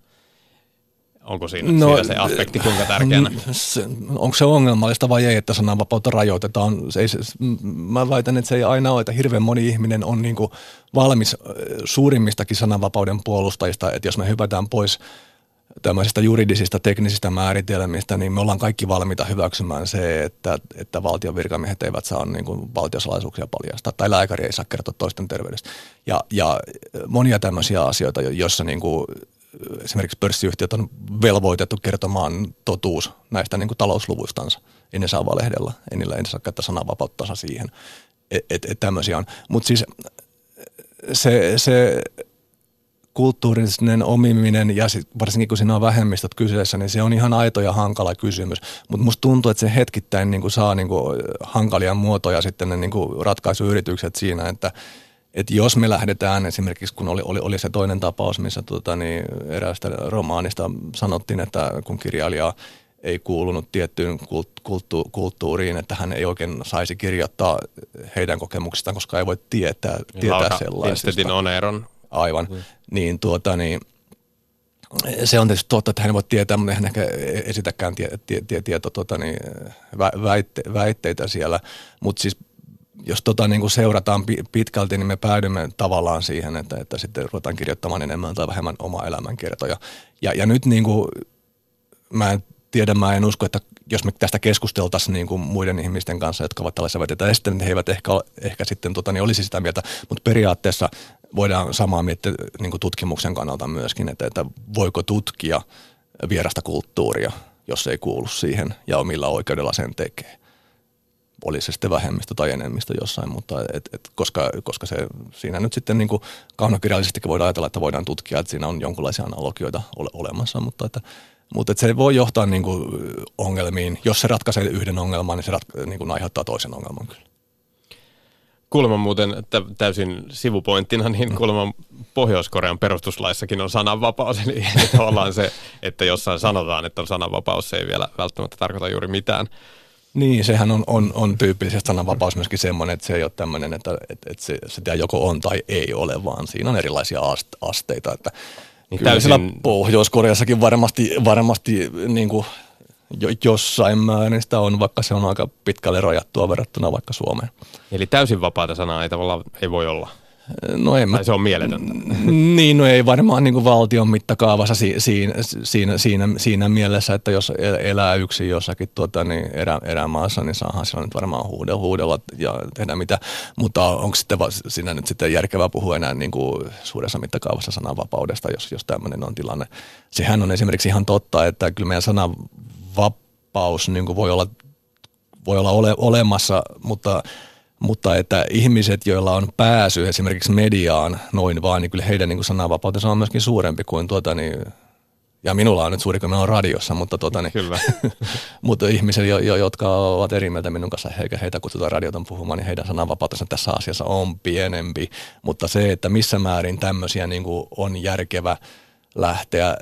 Onko siinä, no, se aspekti kuinka tärkeänä? Se, onko se ongelmallista vai ei, että sananvapautta rajoitetaan? Se ei, se, mä väitän, että se ei aina ole, että hirveän moni ihminen on niin kuin valmis suurimmistakin sananvapauden puolustajista, että jos me hypätään pois tämmöisistä juridisista teknisistä määritelmistä, niin me ollaan kaikki valmiita hyväksymään se, että, että valtion virkamiehet eivät saa niin kuin valtiosalaisuuksia paljastaa tai lääkäri ei saa kertoa toisten terveydestä. Ja, ja monia tämmöisiä asioita, joissa niin kuin esimerkiksi pörssiyhtiöt on velvoitettu kertomaan totuus näistä niin kuin talousluvuistansa. Ei ne saa valehdella, ei niillä ei saa käyttää sananvapauttansa siihen. Että et, et tämmöisiä on. Mutta siis se, se kulttuurinen omiminen ja sit, varsinkin kun siinä on vähemmistöt kyseessä, niin se on ihan aito ja hankala kysymys. Mutta musta tuntuu, että se hetkittäin niin kuin saa niin kuin hankalia muotoja sitten ne niin kuin ratkaisuyritykset siinä, että – että jos me lähdetään esimerkiksi, kun oli, oli, oli se toinen tapaus, missä tota, niin eräästä romaanista sanottiin, että kun kirjailija ei kuulunut tiettyyn kulttu, kulttuuriin, että hän ei oikein saisi kirjoittaa heidän kokemuksistaan, koska ei voi tietää, niin, tietää sellaisista. Oneron. Aivan. Mm. Niin, tuota, niin, se on tietysti totta, että hän voi tietää, mutta hän ehkä esitäkään tie, tie, tie, tieto, tuota, niin, väitte, väitteitä siellä. Mutta siis jos tota niin kuin seurataan pitkälti, niin me päädymme tavallaan siihen, että, että sitten ruvetaan kirjoittamaan enemmän tai vähemmän oma elämänkertoja. Ja, ja nyt niin kuin, mä en tiedä, mä en usko, että jos me tästä keskusteltaisiin niin kuin muiden ihmisten kanssa, jotka ovat tällaisia väitteitä sitten niin he eivät ehkä, ehkä sitten tota, niin olisi sitä mieltä, mutta periaatteessa voidaan samaa miettiä niin kuin tutkimuksen kannalta myöskin, että, että voiko tutkia vierasta kulttuuria, jos ei kuulu siihen ja omilla oikeudella sen tekee oli se sitten vähemmistö tai enemmistö jossain, mutta et, et, koska, koska se, siinä nyt sitten niin kuin kaunokirjallisestikin voidaan ajatella, että voidaan tutkia, että siinä on jonkinlaisia analogioita ole, olemassa, mutta että mutta se voi johtaa niin kuin ongelmiin. Jos se ratkaisee yhden ongelman, niin se ratka- niin kuin aiheuttaa toisen ongelman kyllä. Kuulemma muuten täysin sivupointtina, niin mm. kuulemma Pohjois-Korean perustuslaissakin on sananvapaus. Eli <laughs> tavallaan se, että jossain sanotaan, että on sananvapaus, se ei vielä välttämättä tarkoita juuri mitään. Niin, sehän on, on, on tyypillisesti sananvapaus myöskin semmoinen, että se ei ole tämmöinen, että, että, että se, se joko on tai ei ole, vaan siinä on erilaisia asteita. Että niin täysin... Pohjois-Koreassakin varmasti, varmasti niin kuin jo, jossain määrin sitä on, vaikka se on aika pitkälle rajattua verrattuna vaikka Suomeen. Eli täysin vapaata sanaa ei tavallaan ei voi olla. No en tai se on mieletöntä. <laughs> Niin, no ei varmaan niin kuin valtion mittakaavassa si, siinä, siinä, siinä, siinä, mielessä, että jos elää yksi jossakin tuota, niin erä, erämaassa, niin saahan sillä nyt varmaan huudella, huudella ja tehdä mitä. Mutta onko sitten siinä nyt sitten järkevää puhua enää niin kuin suuressa mittakaavassa sananvapaudesta, jos, jos tämmöinen on tilanne. Sehän on esimerkiksi ihan totta, että kyllä meidän sananvapaus niin kuin voi olla, voi olla ole, olemassa, mutta – mutta että ihmiset, joilla on pääsy esimerkiksi mediaan noin vaan, niin kyllä heidän niin sananvapautensa on myöskin suurempi kuin tuota, niin, ja minulla on nyt suuri, kun on radiossa, mutta, tuota, niin, Kyllä. <laughs> mutta ihmiset, jo, jo, jotka ovat eri mieltä minun kanssa, eikä heitä kutsutaan radioton puhumaan, niin heidän sananvapautensa tässä asiassa on pienempi. Mutta se, että missä määrin tämmöisiä niin kuin on järkevä lähteä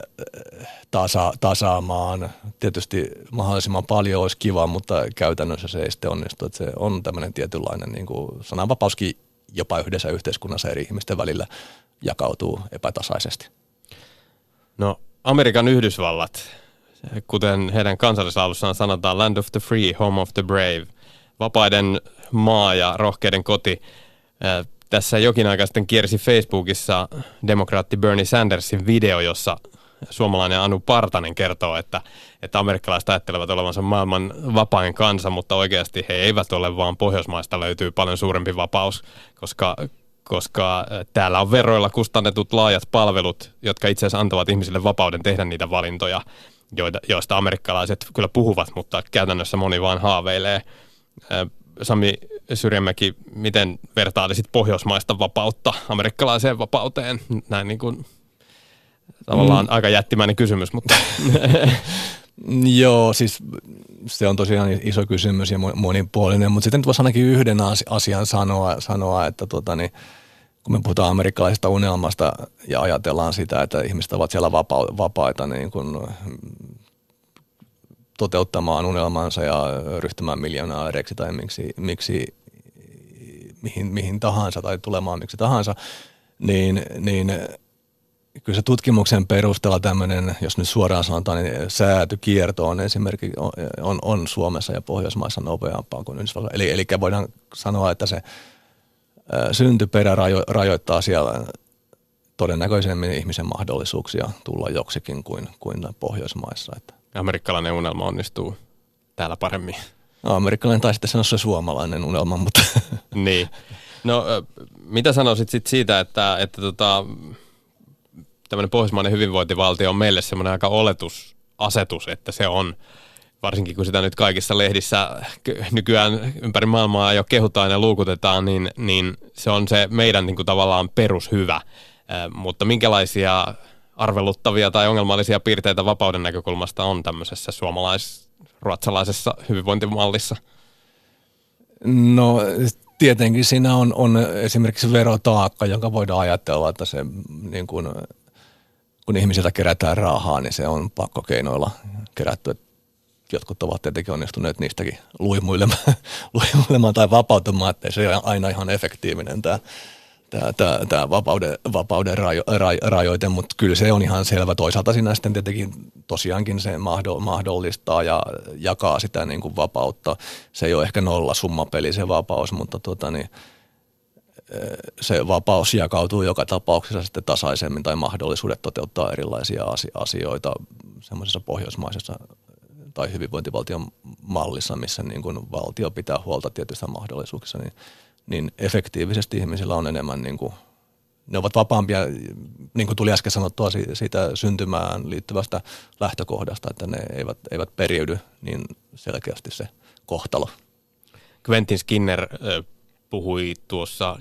tasa, tasaamaan. Tietysti mahdollisimman paljon olisi kiva, mutta käytännössä se ei sitten onnistu. Että se on tämmöinen tietynlainen niin kuin sananvapauskin jopa yhdessä yhteiskunnassa eri ihmisten välillä jakautuu epätasaisesti. No Amerikan Yhdysvallat, kuten heidän kansallislaulussaan sanotaan, Land of the Free, Home of the Brave, vapaiden maa ja rohkeiden koti. Tässä jokin aika sitten kiersi Facebookissa demokraatti Bernie Sandersin video, jossa suomalainen Anu Partanen kertoo, että, että amerikkalaiset ajattelevat olevansa maailman vapain kansa, mutta oikeasti he eivät ole, vaan Pohjoismaista löytyy paljon suurempi vapaus, koska, koska täällä on veroilla kustannetut laajat palvelut, jotka itse asiassa antavat ihmisille vapauden tehdä niitä valintoja, joita, joista amerikkalaiset kyllä puhuvat, mutta käytännössä moni vaan haaveilee. Sami Syrjämäki, miten vertailisit pohjoismaista vapautta amerikkalaiseen vapauteen? Näin niin kuin tavallaan mm. aika jättimäinen kysymys, mutta... <laughs> Joo, siis se on tosiaan iso kysymys ja monipuolinen, mutta sitten voisi ainakin yhden asian sanoa, sanoa että tota, niin, kun me puhutaan amerikkalaisesta unelmasta ja ajatellaan sitä, että ihmiset ovat siellä vapa- vapaita niin kun toteuttamaan unelmansa ja ryhtymään miljonääreiksi tai miksi, miksi mihin, mihin tahansa tai tulemaan miksi tahansa, niin, niin kyllä se tutkimuksen perusteella tämmöinen, jos nyt suoraan sanotaan, niin säätykierto on esimerkiksi on, on Suomessa ja Pohjoismaissa nopeampaa kuin Yhdysvalloissa. Eli, eli voidaan sanoa, että se syntyperä rajo, rajoittaa siellä todennäköisemmin ihmisen mahdollisuuksia tulla joksikin kuin, kuin Pohjoismaissa. Että. Amerikkalainen unelma onnistuu täällä paremmin. No, amerikkalainen tai sitten sanoa se suomalainen unelma, mutta... <laughs> niin. No, mitä sanoisit sit siitä, että, että tota, tämmöinen pohjoismainen hyvinvointivaltio on meille semmoinen aika oletusasetus, että se on, varsinkin kun sitä nyt kaikissa lehdissä nykyään ympäri maailmaa jo kehutaan ja luukutetaan, niin, niin se on se meidän niin kuin tavallaan perushyvä. Mutta minkälaisia arveluttavia tai ongelmallisia piirteitä vapauden näkökulmasta on tämmöisessä suomalais-ruotsalaisessa hyvinvointimallissa? No tietenkin siinä on, on esimerkiksi verotaakka, jonka voidaan ajatella, että se niin kuin kun ihmisiltä kerätään rahaa, niin se on pakkokeinoilla kerätty. Jotkut ovat tietenkin onnistuneet niistäkin luimuilemaan, <laughs> luimuilemaan tai vapautumaan, että se on aina ihan efektiivinen tämä, tämä, vapauden, vapauden rajo, rajo, rajoite, mutta kyllä se on ihan selvä. Toisaalta siinä sitten tietenkin tosiaankin se mahdollistaa ja jakaa sitä niin kuin vapautta. Se ei ole ehkä nolla summapeli se vapaus, mutta tuota niin, se vapaus jakautuu joka tapauksessa sitten tasaisemmin tai mahdollisuudet toteuttaa erilaisia asioita semmoisessa pohjoismaisessa tai hyvinvointivaltion mallissa, missä niin kuin valtio pitää huolta tietystä mahdollisuuksista, niin, niin efektiivisesti ihmisillä on enemmän niin kuin, ne ovat vapaampia, niin kuin tuli äsken sanottua, siitä syntymään liittyvästä lähtökohdasta, että ne eivät, eivät periydy niin selkeästi se kohtalo. Quentin Skinner puhui tuossa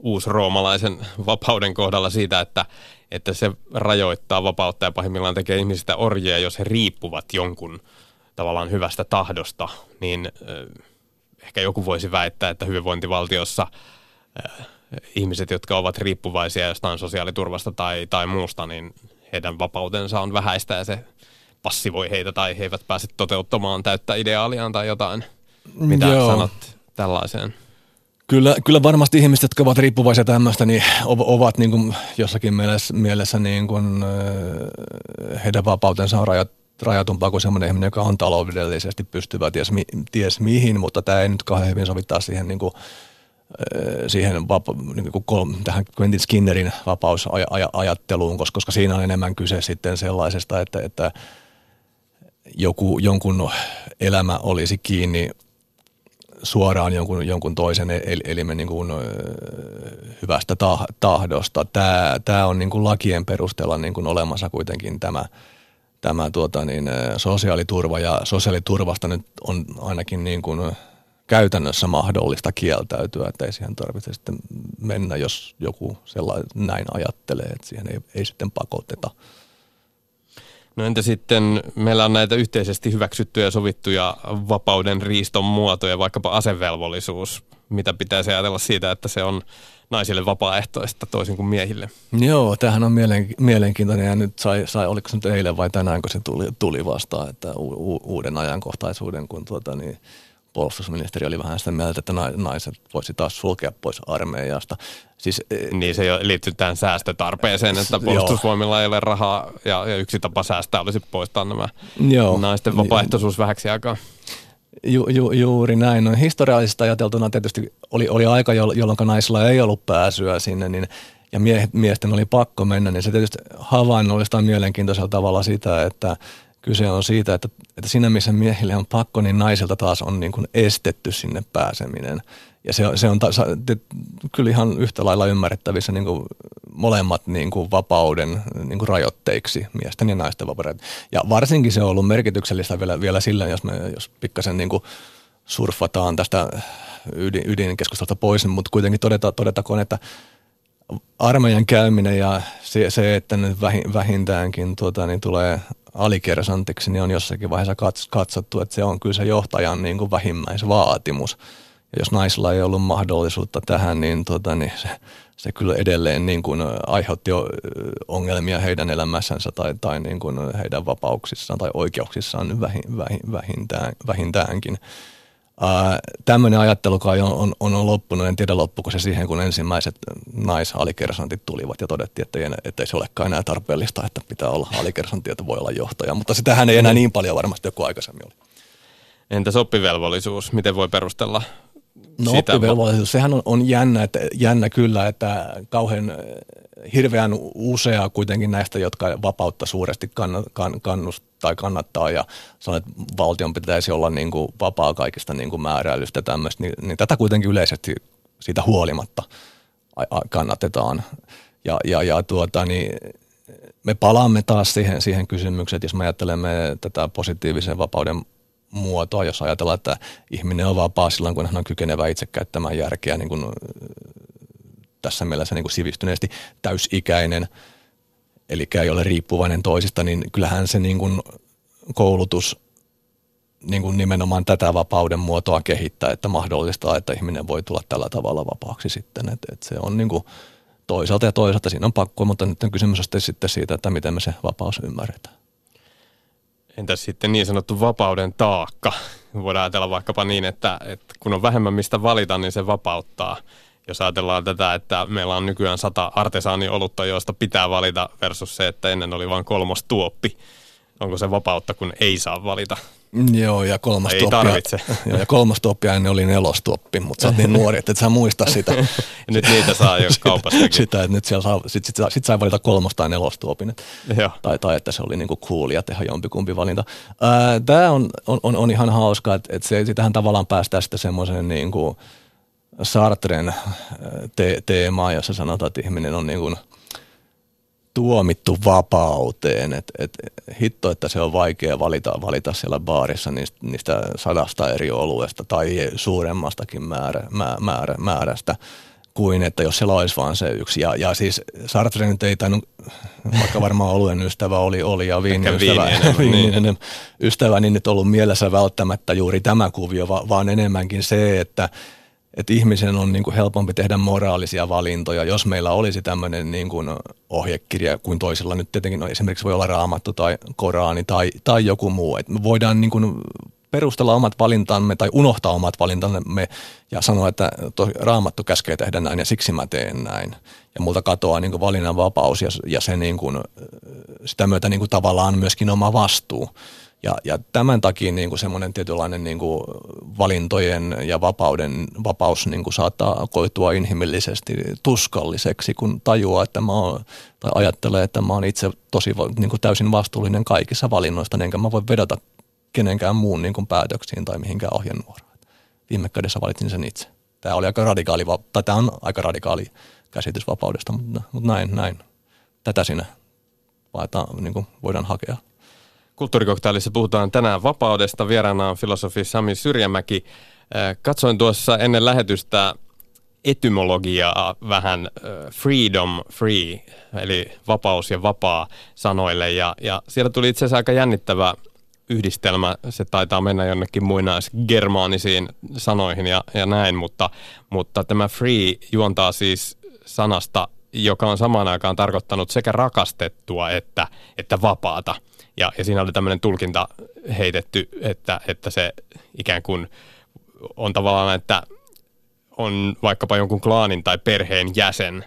uusroomalaisen vapauden kohdalla siitä, että, että se rajoittaa vapautta ja pahimmillaan tekee ihmisistä orjia, jos he riippuvat jonkun tavallaan hyvästä tahdosta, niin ehkä joku voisi väittää, että hyvinvointivaltiossa äh, ihmiset, jotka ovat riippuvaisia jostain sosiaaliturvasta tai, tai muusta, niin heidän vapautensa on vähäistä ja se passivoi heitä tai he eivät pääse toteuttamaan täyttä ideaaliaan tai jotain. Mitä Joo. sanot tällaiseen? Kyllä, kyllä varmasti ihmiset, jotka ovat riippuvaisia tämmöistä, niin ovat niin kuin jossakin mielessä, mielessä niin kuin, heidän vapautensa on rajat, rajatumpaa kuin semmoinen ihminen, joka on taloudellisesti pystyvä ties, mi, ties mihin, mutta tämä ei nyt kauhean hyvin sovittaa siihen, niin kuin, siihen vapa, niin kuin tähän Quentin Skinnerin vapausajatteluun, koska, koska siinä on enemmän kyse sitten sellaisesta, että, että joku, jonkun elämä olisi kiinni suoraan jonkun, jonkun toisen elimen niin kuin, hyvästä tahdosta. Tämä, tämä on niin kuin lakien perusteella niin kuin olemassa kuitenkin tämä, tämä tuota, niin, sosiaaliturva ja sosiaaliturvasta nyt on ainakin niin kuin käytännössä mahdollista kieltäytyä, että ei siihen tarvitse sitten mennä, jos joku sellainen näin ajattelee, että siihen ei, ei sitten pakoteta. No entä sitten, meillä on näitä yhteisesti hyväksyttyjä ja sovittuja vapauden riiston muotoja, vaikkapa asevelvollisuus. Mitä pitäisi ajatella siitä, että se on naisille vapaaehtoista toisin kuin miehille. Joo, tämähän on mielenkiintoinen ja nyt sai, sai oliko se nyt eilen vai tänään, kun se tuli, tuli vastaan, että u, u, uuden ajankohtaisuuden, kun tuota, niin, puolustusministeri oli vähän sitä mieltä, että naiset voisi taas sulkea pois armeijasta. Siis, e, niin se liittyy tähän säästötarpeeseen, että puolustusvoimilla ei ole rahaa ja, ja yksi tapa säästää olisi poistaa nämä Joo. naisten vapaaehtoisuus vähäksi aikaa. Ju, ju, juuri näin. No, historiallisesti ajateltuna tietysti oli, oli aika, jolloin naisilla ei ollut pääsyä sinne, niin, ja mie, miesten oli pakko mennä, niin se tietysti havainnollistaa mielenkiintoisella tavalla sitä, että kyse on siitä, että, että siinä missä miehille on pakko, niin naisilta taas on niin kuin estetty sinne pääseminen. Ja se, se on ta, kyllä ihan yhtä lailla ymmärrettävissä niin kuin molemmat niin kuin vapauden niin kuin rajoitteiksi, miesten ja naisten vapauden. Ja varsinkin se on ollut merkityksellistä vielä, vielä sillä, jos, me, jos pikkasen niin kuin surfataan tästä ydin, ydinkeskustelusta pois, mutta kuitenkin todeta, todetakoon, että armeijan käyminen ja se, se että nyt vähintäänkin tuota, niin tulee alikersantiksi, niin on jossakin vaiheessa katsottu, että se on kyllä se johtajan niin kuin vähimmäisvaatimus. Jos naisilla ei ollut mahdollisuutta tähän, niin, tota, niin se, se kyllä edelleen niin kuin aiheutti ongelmia heidän elämässänsä tai, tai niin kuin heidän vapauksissaan tai oikeuksissaan vähintään, vähintäänkin. Ää, tämmöinen ajattelu kai on, on, on loppunut, en tiedä loppuko se siihen, kun ensimmäiset naisalikersantit tulivat ja todettiin, että ei, että ei se olekaan enää tarpeellista, että pitää olla alikersantti, että voi olla johtaja. Mutta sitähän ei enää niin paljon varmasti joku aikaisemmin oli. Entäs oppivelvollisuus, miten voi perustella No sitä? oppivelvollisuus, sehän on, on jännä, että, jännä kyllä, että kauhean hirveän usea kuitenkin näistä, jotka vapautta suuresti kann, kann, kannust, tai kannattaa ja sanoo, että valtion pitäisi olla niin kuin vapaa kaikista niin kuin määräilystä tämmöistä, niin, niin tätä kuitenkin yleisesti siitä huolimatta kannatetaan. Ja, ja, ja tuota, niin me palaamme taas siihen, siihen kysymykseen, että jos me ajattelemme tätä positiivisen vapauden muotoa, jos ajatellaan, että ihminen on vapaa silloin, kun hän on kykenevä itse käyttämään järkeä niin kuin tässä mielessä niin kuin sivistyneesti täysikäinen, eli ei ole riippuvainen toisista, niin kyllähän se niin kuin koulutus niin kuin nimenomaan tätä vapauden muotoa kehittää, että mahdollistaa, että ihminen voi tulla tällä tavalla vapaaksi sitten. Että, että se on niin kuin toisaalta ja toisaalta siinä on pakko, mutta nyt on kysymys sitten siitä, että miten me se vapaus ymmärretään. Entäs sitten niin sanottu vapauden taakka? Voidaan ajatella vaikkapa niin, että, että kun on vähemmän mistä valita, niin se vapauttaa. Jos ajatellaan tätä, että meillä on nykyään sata artesaaniolutta, joista pitää valita versus se, että ennen oli vain kolmos tuoppi. Onko se vapautta, kun ei saa valita? Joo, ja kolmas ei tuoppia, tarvitse. <laughs> Joo, ja kolmas tuoppia ennen oli nelostuoppi, mutta sä oot niin nuori, että et sä muista sitä. <laughs> nyt niitä saa jo <laughs> kaupastakin. sitä, että nyt siellä saa, sit, sit, sit sai valita kolmas tai nelostuopin. Tai, tai että se oli niinku coolia tehdä jompikumpi valinta. Tämä on, on, on, on, ihan hauska, että, että se, sitähän tavallaan päästään sitten semmoiseen niinku Sartren te- teemaan, jossa sanotaan, että ihminen on niin kuin – tuomittu vapauteen. Et, et, hitto, että se on vaikea valita, valita siellä baarissa niistä, niistä sadasta eri oluesta tai suuremmastakin määrä, määrä, määrästä kuin että jos siellä olisi vaan se yksi. Ja, ja siis Sartre nyt ei tainnut, vaikka varmaan oluen ystävä oli, oli ja viinin ystävä, viini niin. ystävä, niin nyt ollut mielessä välttämättä juuri tämä kuvio, vaan enemmänkin se, että – että ihmisen on niin kuin helpompi tehdä moraalisia valintoja, jos meillä olisi tämmöinen niin kuin ohjekirja kuin toisella. Nyt tietenkin no esimerkiksi voi olla raamattu tai koraani tai, tai joku muu. Et me voidaan niin kuin perustella omat valintamme tai unohtaa omat valintamme ja sanoa, että raamattu käskee tehdä näin ja siksi mä teen näin. Ja multa katoaa niin valinnan vapaus ja, ja se niin kuin, sitä myötä niin kuin tavallaan myöskin oma vastuu. Ja, ja tämän takia niin kuin semmoinen tietynlainen niin kuin valintojen ja vapauden, vapaus niin kuin saattaa koitua inhimillisesti tuskalliseksi, kun tajuaa, että mä oon, tai ajattelee, että mä oon itse tosi niin kuin täysin vastuullinen kaikissa valinnoista, enkä mä voi vedota kenenkään muun niin kuin päätöksiin tai mihinkään ohjenuoraan. Viime kädessä valitsin sen itse. Tämä oli aika radikaali, tai tämä on aika radikaali käsitys vapaudesta, mutta, mutta näin, näin. Tätä sinä niin kuin voidaan hakea. Kulttuurikoktailissa puhutaan tänään vapaudesta. Vieraana on filosofi Sami Syrjämäki. Äh, katsoin tuossa ennen lähetystä etymologiaa vähän äh, freedom, free, eli vapaus ja vapaa sanoille. Ja, ja siellä tuli itse asiassa aika jännittävä yhdistelmä, se taitaa mennä jonnekin muinaisgermaanisiin sanoihin ja, ja näin, mutta, mutta tämä free juontaa siis sanasta, joka on samaan aikaan tarkoittanut sekä rakastettua että, että vapaata. Ja, ja siinä oli tämmöinen tulkinta heitetty, että, että se ikään kuin on tavallaan, että on vaikkapa jonkun klaanin tai perheen jäsen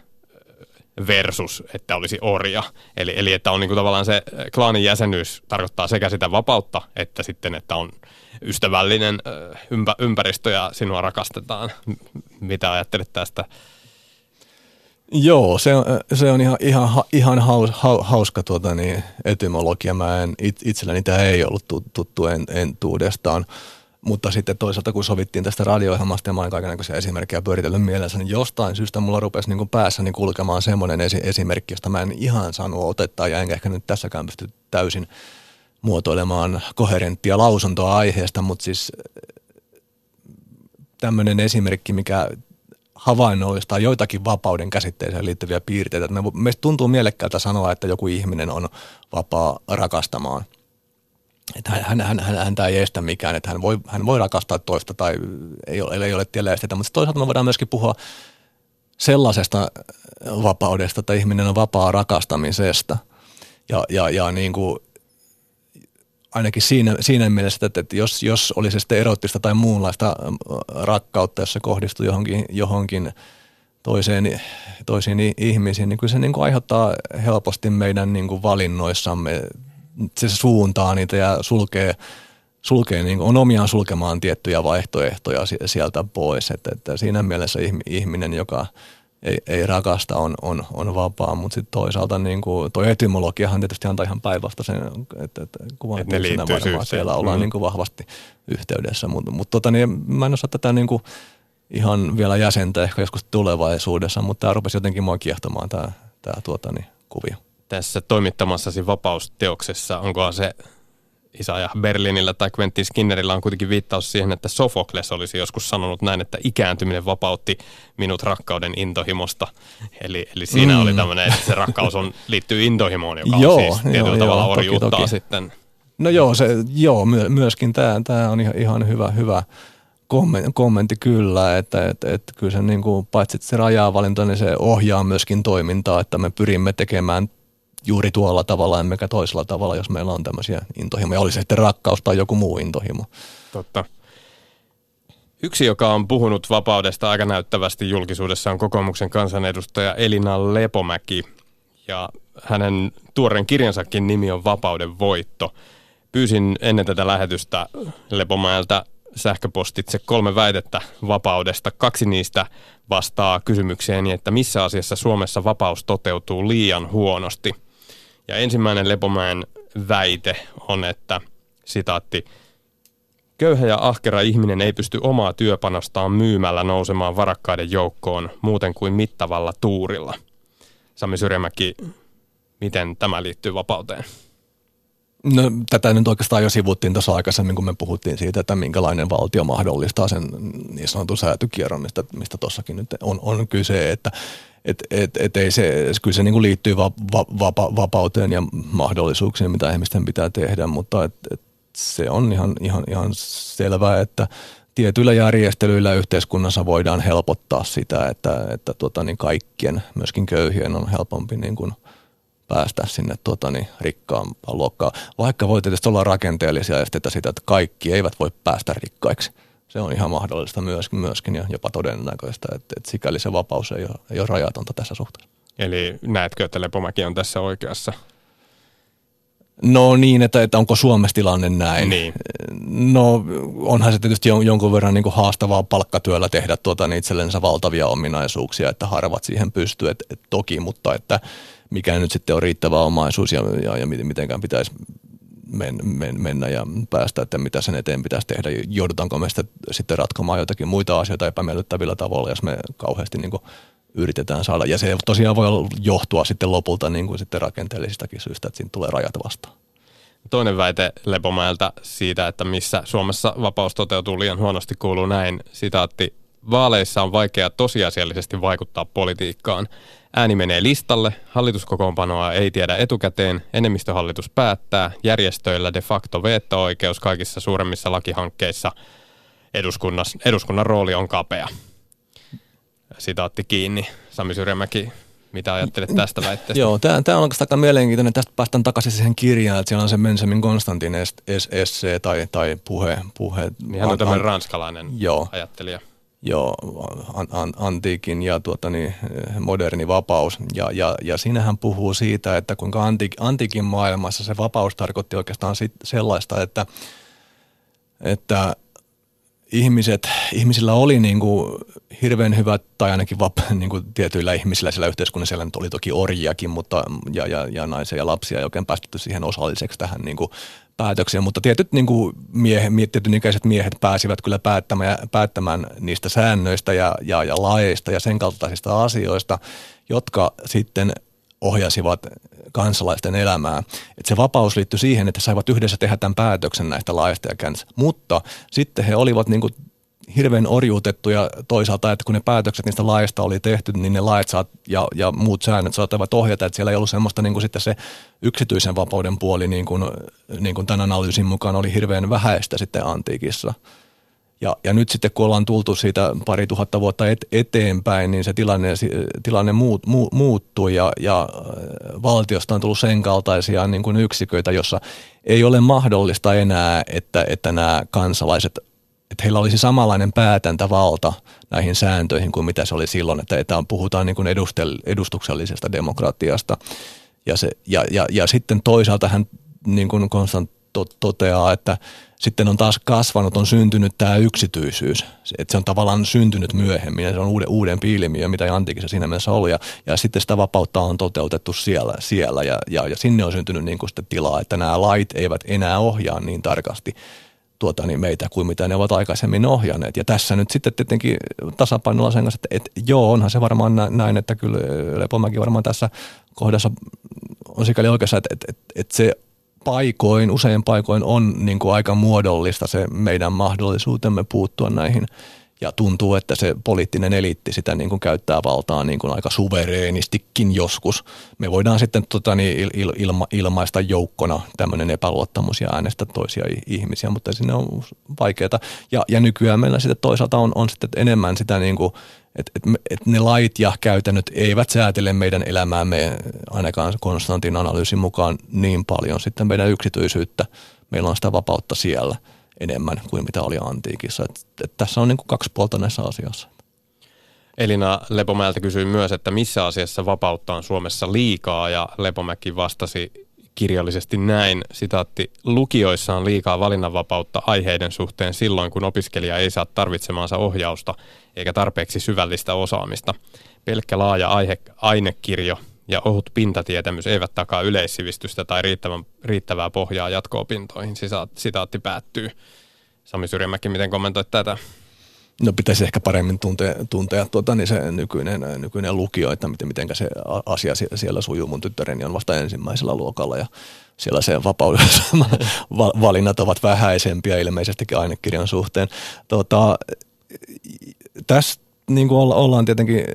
versus, että olisi orja. Eli, eli että on niin kuin tavallaan se klaanin jäsenyys tarkoittaa sekä sitä vapautta, että sitten, että on ystävällinen ympä, ympäristö ja sinua rakastetaan. Mitä ajattelet tästä? Joo, se on, se on ihan, ihan, ihan haus, hauska tuota, niin, etymologia. Mä en, itselläni tämä ei ollut tuttu en. Mutta sitten toisaalta, kun sovittiin tästä radio-ohjelmasta ja mä olen kaikenlaisia esimerkkejä pyöritellyt mielessä, niin jostain syystä mulla rupesi niin kuin päässä niin kulkemaan semmoinen esi- esimerkki, josta mä en ihan saanut otetta ja enkä ehkä nyt tässäkään pysty täysin muotoilemaan koherenttia lausuntoa aiheesta, mutta siis tämmöinen esimerkki, mikä havainnollistaa joitakin vapauden käsitteeseen liittyviä piirteitä. Me, meistä tuntuu mielekkäältä sanoa, että joku ihminen on vapaa rakastamaan – että hän, hän, hän, häntä ei estä mikään, että hän voi, hän voi rakastaa toista tai ei ole, ei ole tiellä estetä, mutta toisaalta me voidaan myöskin puhua sellaisesta vapaudesta, että ihminen on vapaa rakastamisesta. Ja, ja, ja niin kuin, ainakin siinä, siinä mielessä, että, että jos, jos olisi sitten erottista tai muunlaista rakkautta, jos se kohdistuu johonkin, johonkin toiseen, toisiin ihmisiin, niin kyllä se niin kuin aiheuttaa helposti meidän niin kuin valinnoissamme se suuntaa niitä ja sulkee, sulkee niin on omiaan sulkemaan tiettyjä vaihtoehtoja sieltä pois. Että, että siinä mielessä ihminen, joka ei, ei rakasta, on, on, on vapaa, mutta sitten toisaalta niin kuin, toi etymologiahan tietysti antaa ihan päinvastaisen, että, että kuvan ne varmaan siellä ollaan mm. niin kuin vahvasti yhteydessä, mutta mut, tota, niin, mä en osaa tätä niin kuin, ihan vielä jäsentä ehkä joskus tulevaisuudessa, mutta tämä rupesi jotenkin mua kiehtomaan tämä, tämä tuota, niin, kuvio tässä toimittamassasi vapausteoksessa, onko se Isaiah Berlinillä tai Quentin Skinnerillä on kuitenkin viittaus siihen, että Sofokles olisi joskus sanonut näin, että ikääntyminen vapautti minut rakkauden intohimosta. Eli, eli siinä mm. oli tämmöinen, että se rakkaus on, liittyy intohimoon, joka joo, on siis tietyllä joo, tavalla joo, orjuuttaa toki, toki. sitten. No joo, se, joo myöskin tämä, tämä on ihan, ihan hyvä, hyvä kommentti, kommentti kyllä, että, että, että kyllä se niin kuin, paitsi että se rajaa valinta, niin se ohjaa myöskin toimintaa, että me pyrimme tekemään juuri tuolla tavalla, emmekä toisella tavalla, jos meillä on tämmöisiä intohimoja. Oli se sitten rakkaus tai joku muu intohimo. Totta. Yksi, joka on puhunut vapaudesta aika näyttävästi julkisuudessa, on kokoomuksen kansanedustaja Elina Lepomäki. Ja hänen tuoren kirjansakin nimi on Vapauden voitto. Pyysin ennen tätä lähetystä Lepomäeltä sähköpostitse kolme väitettä vapaudesta. Kaksi niistä vastaa kysymykseeni, että missä asiassa Suomessa vapaus toteutuu liian huonosti – ja ensimmäinen Lepomäen väite on, että sitaatti, Köyhä ja ahkera ihminen ei pysty omaa työpanostaan myymällä nousemaan varakkaiden joukkoon muuten kuin mittavalla tuurilla. Sami Syrjämäki, miten tämä liittyy vapauteen? No, tätä nyt oikeastaan jo sivuttiin tuossa aikaisemmin, kun me puhuttiin siitä, että minkälainen valtio mahdollistaa sen niin sanotun säätykierron, mistä tuossakin nyt on, on kyse, että et, et, et ei se, kyllä se niin liittyy va, va, vapa, vapauteen ja mahdollisuuksiin, mitä ihmisten pitää tehdä, mutta et, et se on ihan, ihan, ihan selvää, että tietyillä järjestelyillä yhteiskunnassa voidaan helpottaa sitä, että, että tuota, niin kaikkien, myöskin köyhien on helpompi niin kuin päästä sinne tuota, niin rikkaampaan luokkaan. Vaikka voi tietysti olla rakenteellisia esteitä sitä, että kaikki eivät voi päästä rikkaiksi – se on ihan mahdollista myöskin, myöskin ja jopa todennäköistä, että, että sikäli se vapaus ei ole, ei ole rajatonta tässä suhteessa. Eli näetkö, että Lepomäki on tässä oikeassa? No niin, että, että onko Suomessa tilanne näin? Niin. No onhan se tietysti jonkun verran niin kuin haastavaa palkkatyöllä tehdä tuota, niin itsellensä valtavia ominaisuuksia, että harvat siihen pystyy, et, et toki, mutta että mikä nyt sitten on riittävä omaisuus ja, ja, ja mitenkään pitäisi men, men, mennä ja päästä, että mitä sen eteen pitäisi tehdä. Joudutaanko me sitten, sitten ratkomaan jotakin muita asioita epämiellyttävillä tavalla, jos me kauheasti niin yritetään saada. Ja se tosiaan voi johtua sitten lopulta niin kuin sitten rakenteellisistakin syistä, että siinä tulee rajat vastaan. Toinen väite Lepomäeltä siitä, että missä Suomessa vapaus toteutuu liian huonosti, kuuluu näin, sitaatti, Vaaleissa on vaikea tosiasiallisesti vaikuttaa politiikkaan. Ääni menee listalle, hallituskokoonpanoa ei tiedä etukäteen, enemmistöhallitus päättää, järjestöillä de facto veto-oikeus kaikissa suuremmissa lakihankkeissa, eduskunnan rooli on kapea. Sitaatti kiinni. Sami Syrjämäki, mitä ajattelet tästä väitteestä? Joo, tämä, tämä on oikeastaan aika mielenkiintoinen. Tästä päästään takaisin siihen kirjaan, että siellä on se Benjamin Konstantin esse tai, tai puhe. puhe niin hän on tämmöinen ranskalainen joo, ajattelija. Joo, an, an, antiikin ja tuota, niin, moderni vapaus. Ja, ja, ja siinähän puhuu siitä, että kuinka antiik, antiikin maailmassa se vapaus tarkoitti oikeastaan sit sellaista, että, että ihmiset, ihmisillä oli niin kuin hirveän hyvät, tai ainakin vap, <laughs> niin kuin tietyillä ihmisillä siellä yhteiskunnassa, siellä oli toki orjiakin, mutta, ja, ja, ja naisia ja lapsia ei oikein päästetty siihen osalliseksi tähän niin kuin päätökseen, mutta tietyt niin kuin miehe, tietyn ikäiset miehet pääsivät kyllä päättämään, päättämään niistä säännöistä ja, ja, ja laeista ja sen kaltaisista asioista, jotka sitten ohjasivat kansalaisten elämää. että se vapaus liittyi siihen, että saivat yhdessä tehdä tämän päätöksen näistä laajasta ja. Mutta sitten he olivat niin kuin hirveän orjuutettuja toisaalta, että kun ne päätökset niistä laista oli tehty, niin ne lait saat ja, ja muut säännöt saattavat ohjata, että siellä ei ollut semmoista niin kuin sitten se yksityisen vapauden puoli, niin kuin, niin kuin tämän analyysin mukaan oli hirveän vähäistä sitten antiikissa. Ja, ja nyt sitten kun ollaan tultu siitä pari tuhatta vuotta et, eteenpäin, niin se tilanne, tilanne muut, mu, muuttui ja, ja äh, valtiosta on tullut sen kaltaisia niin kuin yksiköitä, jossa ei ole mahdollista enää, että, että nämä kansalaiset, että heillä olisi samanlainen päätäntävalta näihin sääntöihin kuin mitä se oli silloin, että, että puhutaan niin kuin edustel, edustuksellisesta demokratiasta. Ja, se, ja, ja, ja sitten toisaalta hän niin kuin Konstant toteaa, että sitten on taas kasvanut, on syntynyt tämä yksityisyys. Että se on tavallaan syntynyt myöhemmin ja se on uuden, uuden ilmiö, mitä antiikissa siinä mielessä oli. Ja, ja sitten sitä vapautta on toteutettu siellä, siellä ja, ja, ja sinne on syntynyt niin kuin tilaa, että nämä lait eivät enää ohjaa niin tarkasti tuota, niin meitä kuin mitä ne ovat aikaisemmin ohjanneet. Ja tässä nyt sitten tietenkin tasapainolla sen kanssa, että, että joo, onhan se varmaan näin, että kyllä Lepomäki varmaan tässä kohdassa on sikäli oikeassa, että, että, että, että se paikoin, usein paikoin on niin kuin aika muodollista se meidän mahdollisuutemme puuttua näihin ja tuntuu, että se poliittinen eliitti sitä niin kuin käyttää valtaa niin kuin aika suvereenistikin joskus. Me voidaan sitten tota, niin il, ilma, ilmaista joukkona tämmöinen epäluottamus ja äänestä toisia ihmisiä, mutta sinne on vaikeaa. Ja, ja nykyään meillä sitten toisaalta on, on sitten enemmän sitä niin kuin että et, et ne lait ja käytännöt eivät säätele meidän elämäämme ainakaan Konstantin analyysin mukaan niin paljon sitten meidän yksityisyyttä. Meillä on sitä vapautta siellä enemmän kuin mitä oli antiikissa. Et, et tässä on niin kuin kaksi puolta näissä asioissa. Elina Lepomäeltä kysyi myös, että missä asiassa vapautta on Suomessa liikaa ja Lepomäki vastasi kirjallisesti näin, sitaatti, lukioissa on liikaa valinnanvapautta aiheiden suhteen silloin, kun opiskelija ei saa tarvitsemaansa ohjausta eikä tarpeeksi syvällistä osaamista. Pelkkä laaja aihe, ainekirjo ja ohut pintatietämys eivät takaa yleissivistystä tai riittävän, riittävää pohjaa jatko-opintoihin. Sitaatti päättyy. Sami Syrjämäki, miten kommentoit tätä? No pitäisi ehkä paremmin tuntea, tuntea tuota, niin se nykyinen, nykyinen lukio, että miten, miten se asia siellä sujuu. Mun tyttäreni on vasta ensimmäisellä luokalla ja siellä se vapaus, <laughs> valinnat ovat vähäisempiä ilmeisestikin ainekirjan suhteen. Tota, tässä niin kuin ollaan tietenkin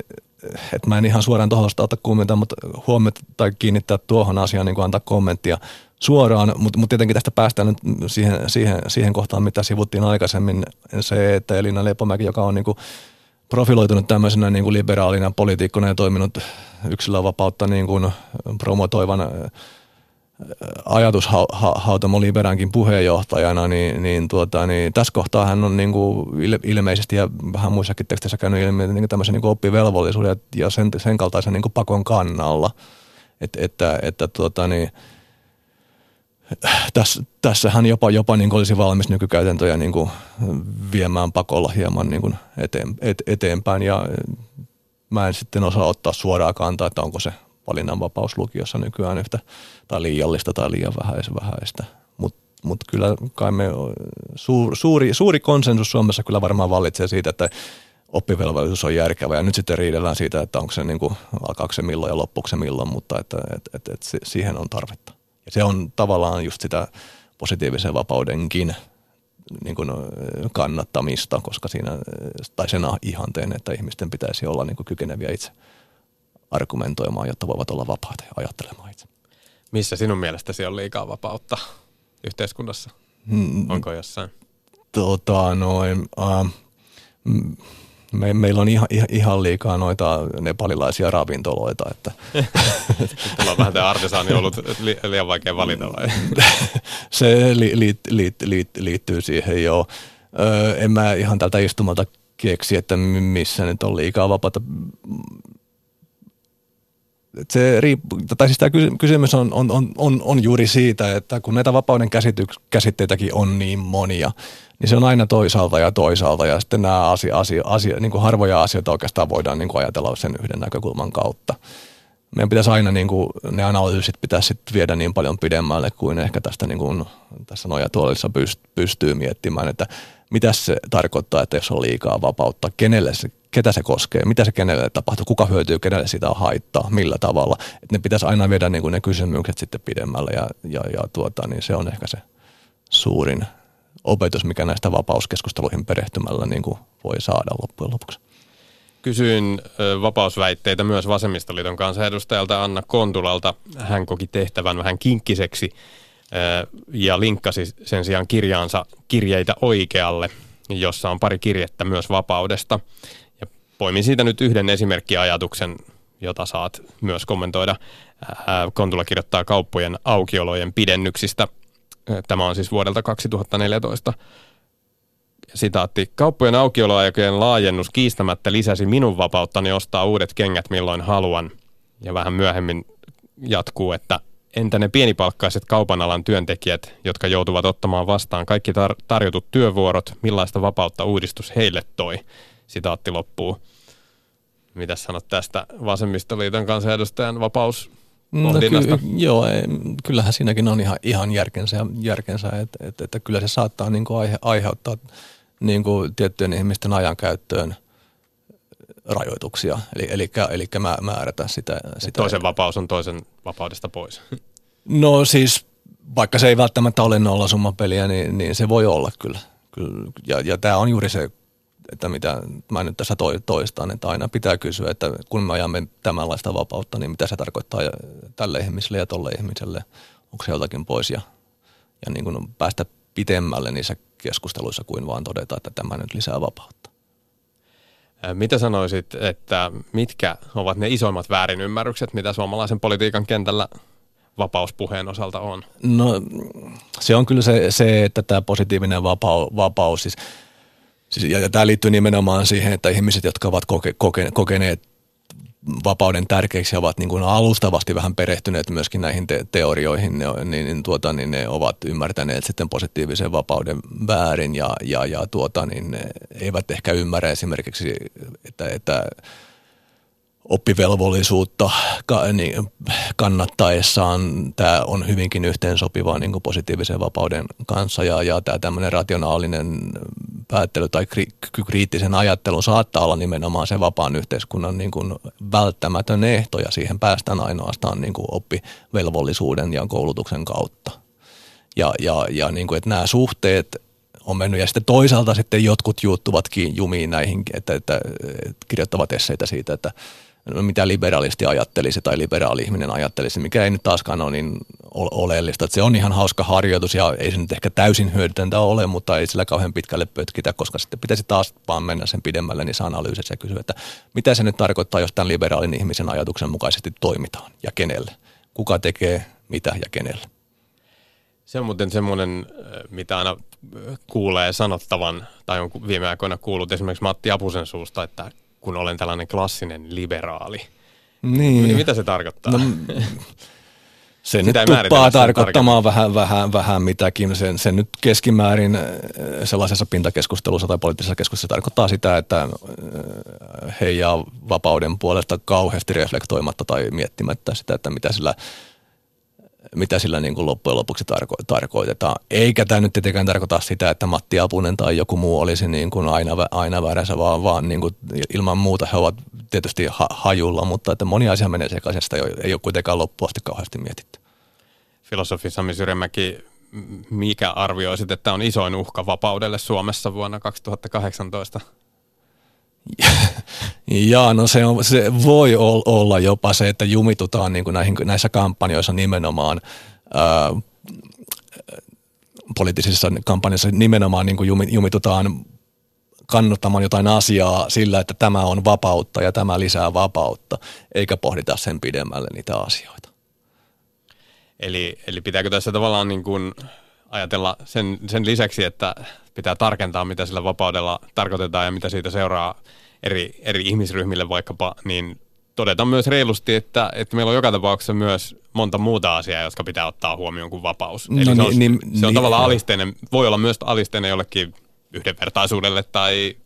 että mä en ihan suoraan tuosta ota kommentoida, mutta huomiota tai kiinnittää tuohon asiaan, niin kuin antaa kommenttia suoraan, mutta, mutta tietenkin tästä päästään nyt siihen, siihen, siihen kohtaan, mitä sivuttiin aikaisemmin, se, että Elina Lepomäki, joka on niin kuin profiloitunut tämmöisenä niin kuin liberaalina poliitikkona ja toiminut yksilövapautta niin kuin promotoivan ajatushautamo Liberankin puheenjohtajana, niin, niin, tuota, niin tässä kohtaa hän on niin kuin ilmeisesti ja vähän muissakin teksteissä käynyt ilmi niin tämmöisen niin oppivelvollisuuden ja sen, sen kaltaisen niin kuin pakon kannalla. Et, että, että tuota, niin, tässä, tässähän jopa, jopa niin olisi valmis nykykäytäntöjä niin kuin viemään pakolla hieman niin kuin eteen, et, eteenpäin ja mä en sitten osaa ottaa suoraan kantaa, että onko se valinnanvapaus lukiossa nykyään yhtä tai liiallista tai liian vähäistä. Mutta mut kyllä kai me suur, suuri, suuri konsensus Suomessa kyllä varmaan vallitsee siitä, että oppivelvollisuus on järkevä ja nyt sitten riidellään siitä, että onko se niin kuin, alkaako se milloin ja loppuuko se milloin, mutta että, että, että, että siihen on tarvetta. Ja se on tavallaan just sitä positiivisen vapaudenkin niin kuin kannattamista, koska siinä, tai sen ihanteen, että ihmisten pitäisi olla niin kuin kykeneviä itse argumentoimaan, jotta voivat olla vapaita ja ajattelemaan itse. Missä sinun mielestäsi on liikaa vapautta yhteiskunnassa? Mm, Onko jossain? Tota, noin, äh, me, meillä on ihan, ihan liikaa noita nepalilaisia ravintoloita. Että. <laughs> Nyt on vähän tämä artesaani ollut li, liian vaikea valita vai? <laughs> Se li, li, li, li, liittyy siihen jo. Öö, en mä ihan tältä istumalta keksi, että missä nyt on liikaa vapaata se riippuu, tai siis tämä kysymys on, on, on, on, juuri siitä, että kun näitä vapauden käsitteitäkin on niin monia, niin se on aina toisaalta ja toisaalta ja sitten nämä asia, asia, asia, niin kuin harvoja asioita oikeastaan voidaan niin kuin ajatella sen yhden näkökulman kautta. Meidän pitäisi aina niin kuin, ne analyysit pitäisi sitten viedä niin paljon pidemmälle kuin ehkä tästä niin kuin, tässä nojatuolissa pystyy miettimään, että mitä se tarkoittaa, että jos on liikaa vapautta, kenelle se ketä se koskee, mitä se kenelle tapahtuu, kuka hyötyy, kenelle sitä on haittaa, millä tavalla. Et ne pitäisi aina viedä niin kuin ne kysymykset sitten pidemmälle ja, ja, ja tuota, niin se on ehkä se suurin opetus, mikä näistä vapauskeskusteluihin perehtymällä niin kuin voi saada loppujen lopuksi. Kysyin vapausväitteitä myös Vasemmistoliiton kansanedustajalta Anna Kontulalta. Hän koki tehtävän vähän kinkkiseksi ja linkkasi sen sijaan kirjaansa kirjeitä oikealle, jossa on pari kirjettä myös vapaudesta poimin siitä nyt yhden esimerkkiajatuksen, jota saat myös kommentoida. Kontula kirjoittaa kauppojen aukiolojen pidennyksistä. Tämä on siis vuodelta 2014. Sitaatti. Kauppojen aukioloaikojen laajennus kiistämättä lisäsi minun vapauttani ostaa uudet kengät milloin haluan. Ja vähän myöhemmin jatkuu, että entä ne pienipalkkaiset kaupan alan työntekijät, jotka joutuvat ottamaan vastaan kaikki tar- tarjotut työvuorot, millaista vapautta uudistus heille toi? Sitaatti loppuu. Mitä sanot tästä vasemmistoliiton kansanedustajan vapaus No, ky- joo, ei, kyllähän siinäkin on ihan, ihan järkensä, järkensä että, että, että kyllä se saattaa niin kuin aihe, aiheuttaa niin kuin tiettyjen ihmisten ajankäyttöön rajoituksia, eli, eli, eli määrätä sitä, sitä. Toisen vapaus on toisen vapaudesta pois. No siis, vaikka se ei välttämättä ole nollasummapeliä, niin, niin se voi olla kyllä. kyllä. Ja, ja tämä on juuri se että mitä mä nyt tässä toistan, että aina pitää kysyä, että kun me ajamme tämänlaista vapautta, niin mitä se tarkoittaa tälle ihmiselle ja tolle ihmiselle, onko se jotakin pois ja, ja niin kuin päästä pitemmälle niissä keskusteluissa kuin vaan todeta, että tämä nyt lisää vapautta. Mitä sanoisit, että mitkä ovat ne isoimmat väärinymmärrykset, mitä suomalaisen politiikan kentällä vapauspuheen osalta on? No se on kyllä se, se että tämä positiivinen vapaus, vapaus siis – Siis, ja, ja tämä liittyy nimenomaan siihen, että ihmiset, jotka ovat koke, koke, kokeneet vapauden tärkeiksi ja ovat niin kuin alustavasti vähän perehtyneet myöskin näihin te- teorioihin, ne, niin, niin, tuota, niin ne ovat ymmärtäneet sitten positiivisen vapauden väärin ja, ja, ja tuota, niin ne eivät ehkä ymmärrä esimerkiksi, että, että oppivelvollisuutta niin, kannattaessaan tämä on hyvinkin yhteensopivaa niin kuin positiivisen vapauden kanssa ja, ja tämä tämmöinen rationaalinen päättely tai kri- kriittisen ajattelun saattaa olla nimenomaan se vapaan yhteiskunnan niin kuin välttämätön ehto ja siihen päästään ainoastaan niin kuin oppivelvollisuuden ja koulutuksen kautta. Ja, ja, ja niin kuin, että nämä suhteet on mennyt ja sitten toisaalta sitten jotkut juuttuvatkin jumiin näihin, että, että, että kirjoittavat esseitä siitä, että mitä liberalisti ajattelisi tai liberaali ihminen ajattelisi, mikä ei nyt taaskaan ole niin oleellista. Että se on ihan hauska harjoitus ja ei se nyt ehkä täysin hyödytöntä ole, mutta ei sillä kauhean pitkälle pötkitä, koska sitten pitäisi taas vaan mennä sen pidemmälle niissä analyysissä ja kysyä, että mitä se nyt tarkoittaa, jos tämän liberaalin ihmisen ajatuksen mukaisesti toimitaan ja kenelle. Kuka tekee mitä ja kenelle. Se on muuten semmoinen, mitä aina kuulee sanottavan, tai on viime aikoina kuullut esimerkiksi Matti Apusen suusta, että kun olen tällainen klassinen liberaali. Niin. Mitä se tarkoittaa? No, se nyt tuppaa tarkoittamaan vähän, vähän, vähän mitäkin. Se, se nyt keskimäärin äh, sellaisessa pintakeskustelussa tai poliittisessa keskustelussa tarkoittaa sitä, että äh, heijaa vapauden puolesta kauheasti reflektoimatta tai miettimättä sitä, että mitä sillä – mitä sillä niin kuin loppujen lopuksi tarko- tarkoitetaan. Eikä tämä nyt tietenkään tarkoita sitä, että Matti Apunen tai joku muu olisi niin kuin aina, aina väärässä, vaan, vaan niin kuin ilman muuta he ovat tietysti ha- hajulla, mutta että moni asia menee sekaisin, sitä ei ole kuitenkaan loppuasti kauheasti mietitty. Filosofi Sami Syremäki, mikä arvioisit, että on isoin uhka vapaudelle Suomessa vuonna 2018? <laughs> Jaa, no se, on, se voi olla jopa se, että jumitutaan niin kuin näihin, näissä kampanjoissa nimenomaan ää, poliittisissa kampanjoissa nimenomaan niin kuin jumitutaan kannuttamaan jotain asiaa sillä, että tämä on vapautta ja tämä lisää vapautta, eikä pohdita sen pidemmälle niitä asioita. Eli, eli pitääkö tässä tavallaan niin kuin ajatella sen, sen lisäksi, että pitää tarkentaa, mitä sillä vapaudella tarkoitetaan ja mitä siitä seuraa eri, eri ihmisryhmille vaikkapa, niin todeta myös reilusti, että, että meillä on joka tapauksessa myös monta muuta asiaa, jotka pitää ottaa huomioon kuin vapaus. No Eli niin, se on, niin, se on niin, tavallaan alisteinen, voi olla myös alisteinen jollekin yhdenvertaisuudelle tai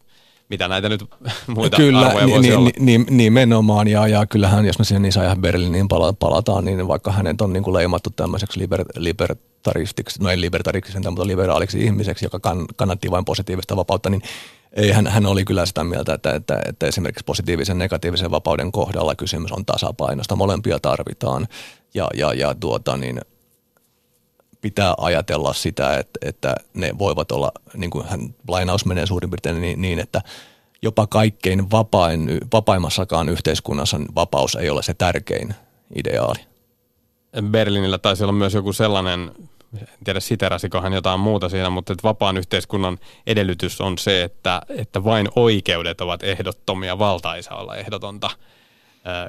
mitä näitä nyt <laughs> muita Kyllä, arvoja voisi ni, olla. Ni, ni, nimenomaan, ja, ja kyllähän jos me siihen Isaiah Berliniin palataan, niin vaikka hänet on niin kuin leimattu tämmöiseksi liber, libertaristiksi, no ei libertaristiksi, mutta liberaaliksi ihmiseksi, joka kann, kannatti vain positiivista vapautta, niin ei, hän, hän oli kyllä sitä mieltä, että, että, että esimerkiksi positiivisen negatiivisen vapauden kohdalla kysymys on tasapainosta. Molempia tarvitaan ja, ja, ja tuota, niin pitää ajatella sitä, että, että ne voivat olla, niin kuin hän lainaus menee suurin piirtein niin, niin että jopa kaikkein vapain, vapaimmassakaan yhteiskunnassa vapaus ei ole se tärkein ideaali. Berliinillä taisi olla myös joku sellainen en tiedä siterasiko hän jotain muuta siinä, mutta että vapaan yhteiskunnan edellytys on se, että, että vain oikeudet ovat ehdottomia, valta ei saa olla ehdotonta.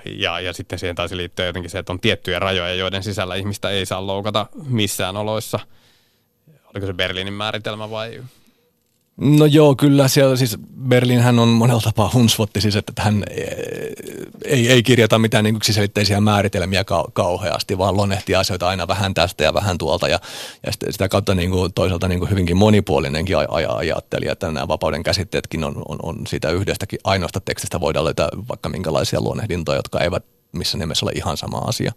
Ja, ja sitten siihen taisi liittyä jotenkin se, että on tiettyjä rajoja, joiden sisällä ihmistä ei saa loukata missään oloissa. Oliko se Berliinin määritelmä vai No joo, kyllä siellä siis Berliinhän on monella tapaa hunsvotti siis, että hän ei, ei kirjoita mitään niin yksiselitteisiä määritelmiä kau- kauheasti, vaan lonehti asioita aina vähän tästä ja vähän tuolta ja, ja sitä kautta niin kuin, toisaalta niin kuin hyvinkin monipuolinenkin aj- aj- ajattelija, että nämä vapauden käsitteetkin on, on, on siitä yhdestäkin ainoasta tekstistä voidaan löytää vaikka minkälaisia luonnehdintoja, jotka eivät missä nimessä ole ihan sama asia.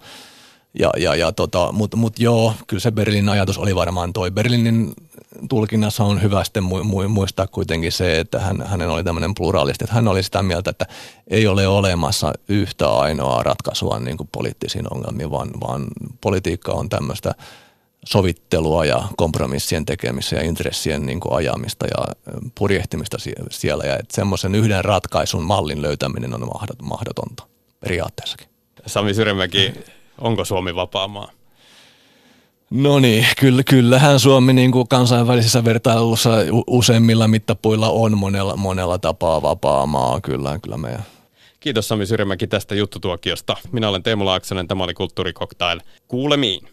Ja, ja, ja tota, Mutta mut joo, kyllä se Berliinin ajatus oli varmaan toi. Berliinin tulkinnassa on hyvä sitten muistaa kuitenkin se, että hän, hänen oli tämmöinen pluralisti. Että hän oli sitä mieltä, että ei ole olemassa yhtä ainoa ratkaisua niin kuin poliittisiin ongelmiin, vaan, vaan politiikka on tämmöistä sovittelua ja kompromissien tekemistä ja intressien niin kuin ajamista ja purjehtimista siellä. Ja että semmoisen yhden ratkaisun mallin löytäminen on mahdotonta periaatteessakin. Sami Syremäki, onko Suomi vapaa maa? No niin, kyllä, kyllähän Suomi niin kuin kansainvälisessä vertailussa useimmilla mittapuilla on monella, monella tapaa vapaa maa, kyllä, kyllä meidän. Kiitos Sami Syrimäki tästä juttutuokiosta. Minä olen Teemu Laaksonen, tämä oli Kulttuurikoktail. Kuulemiin.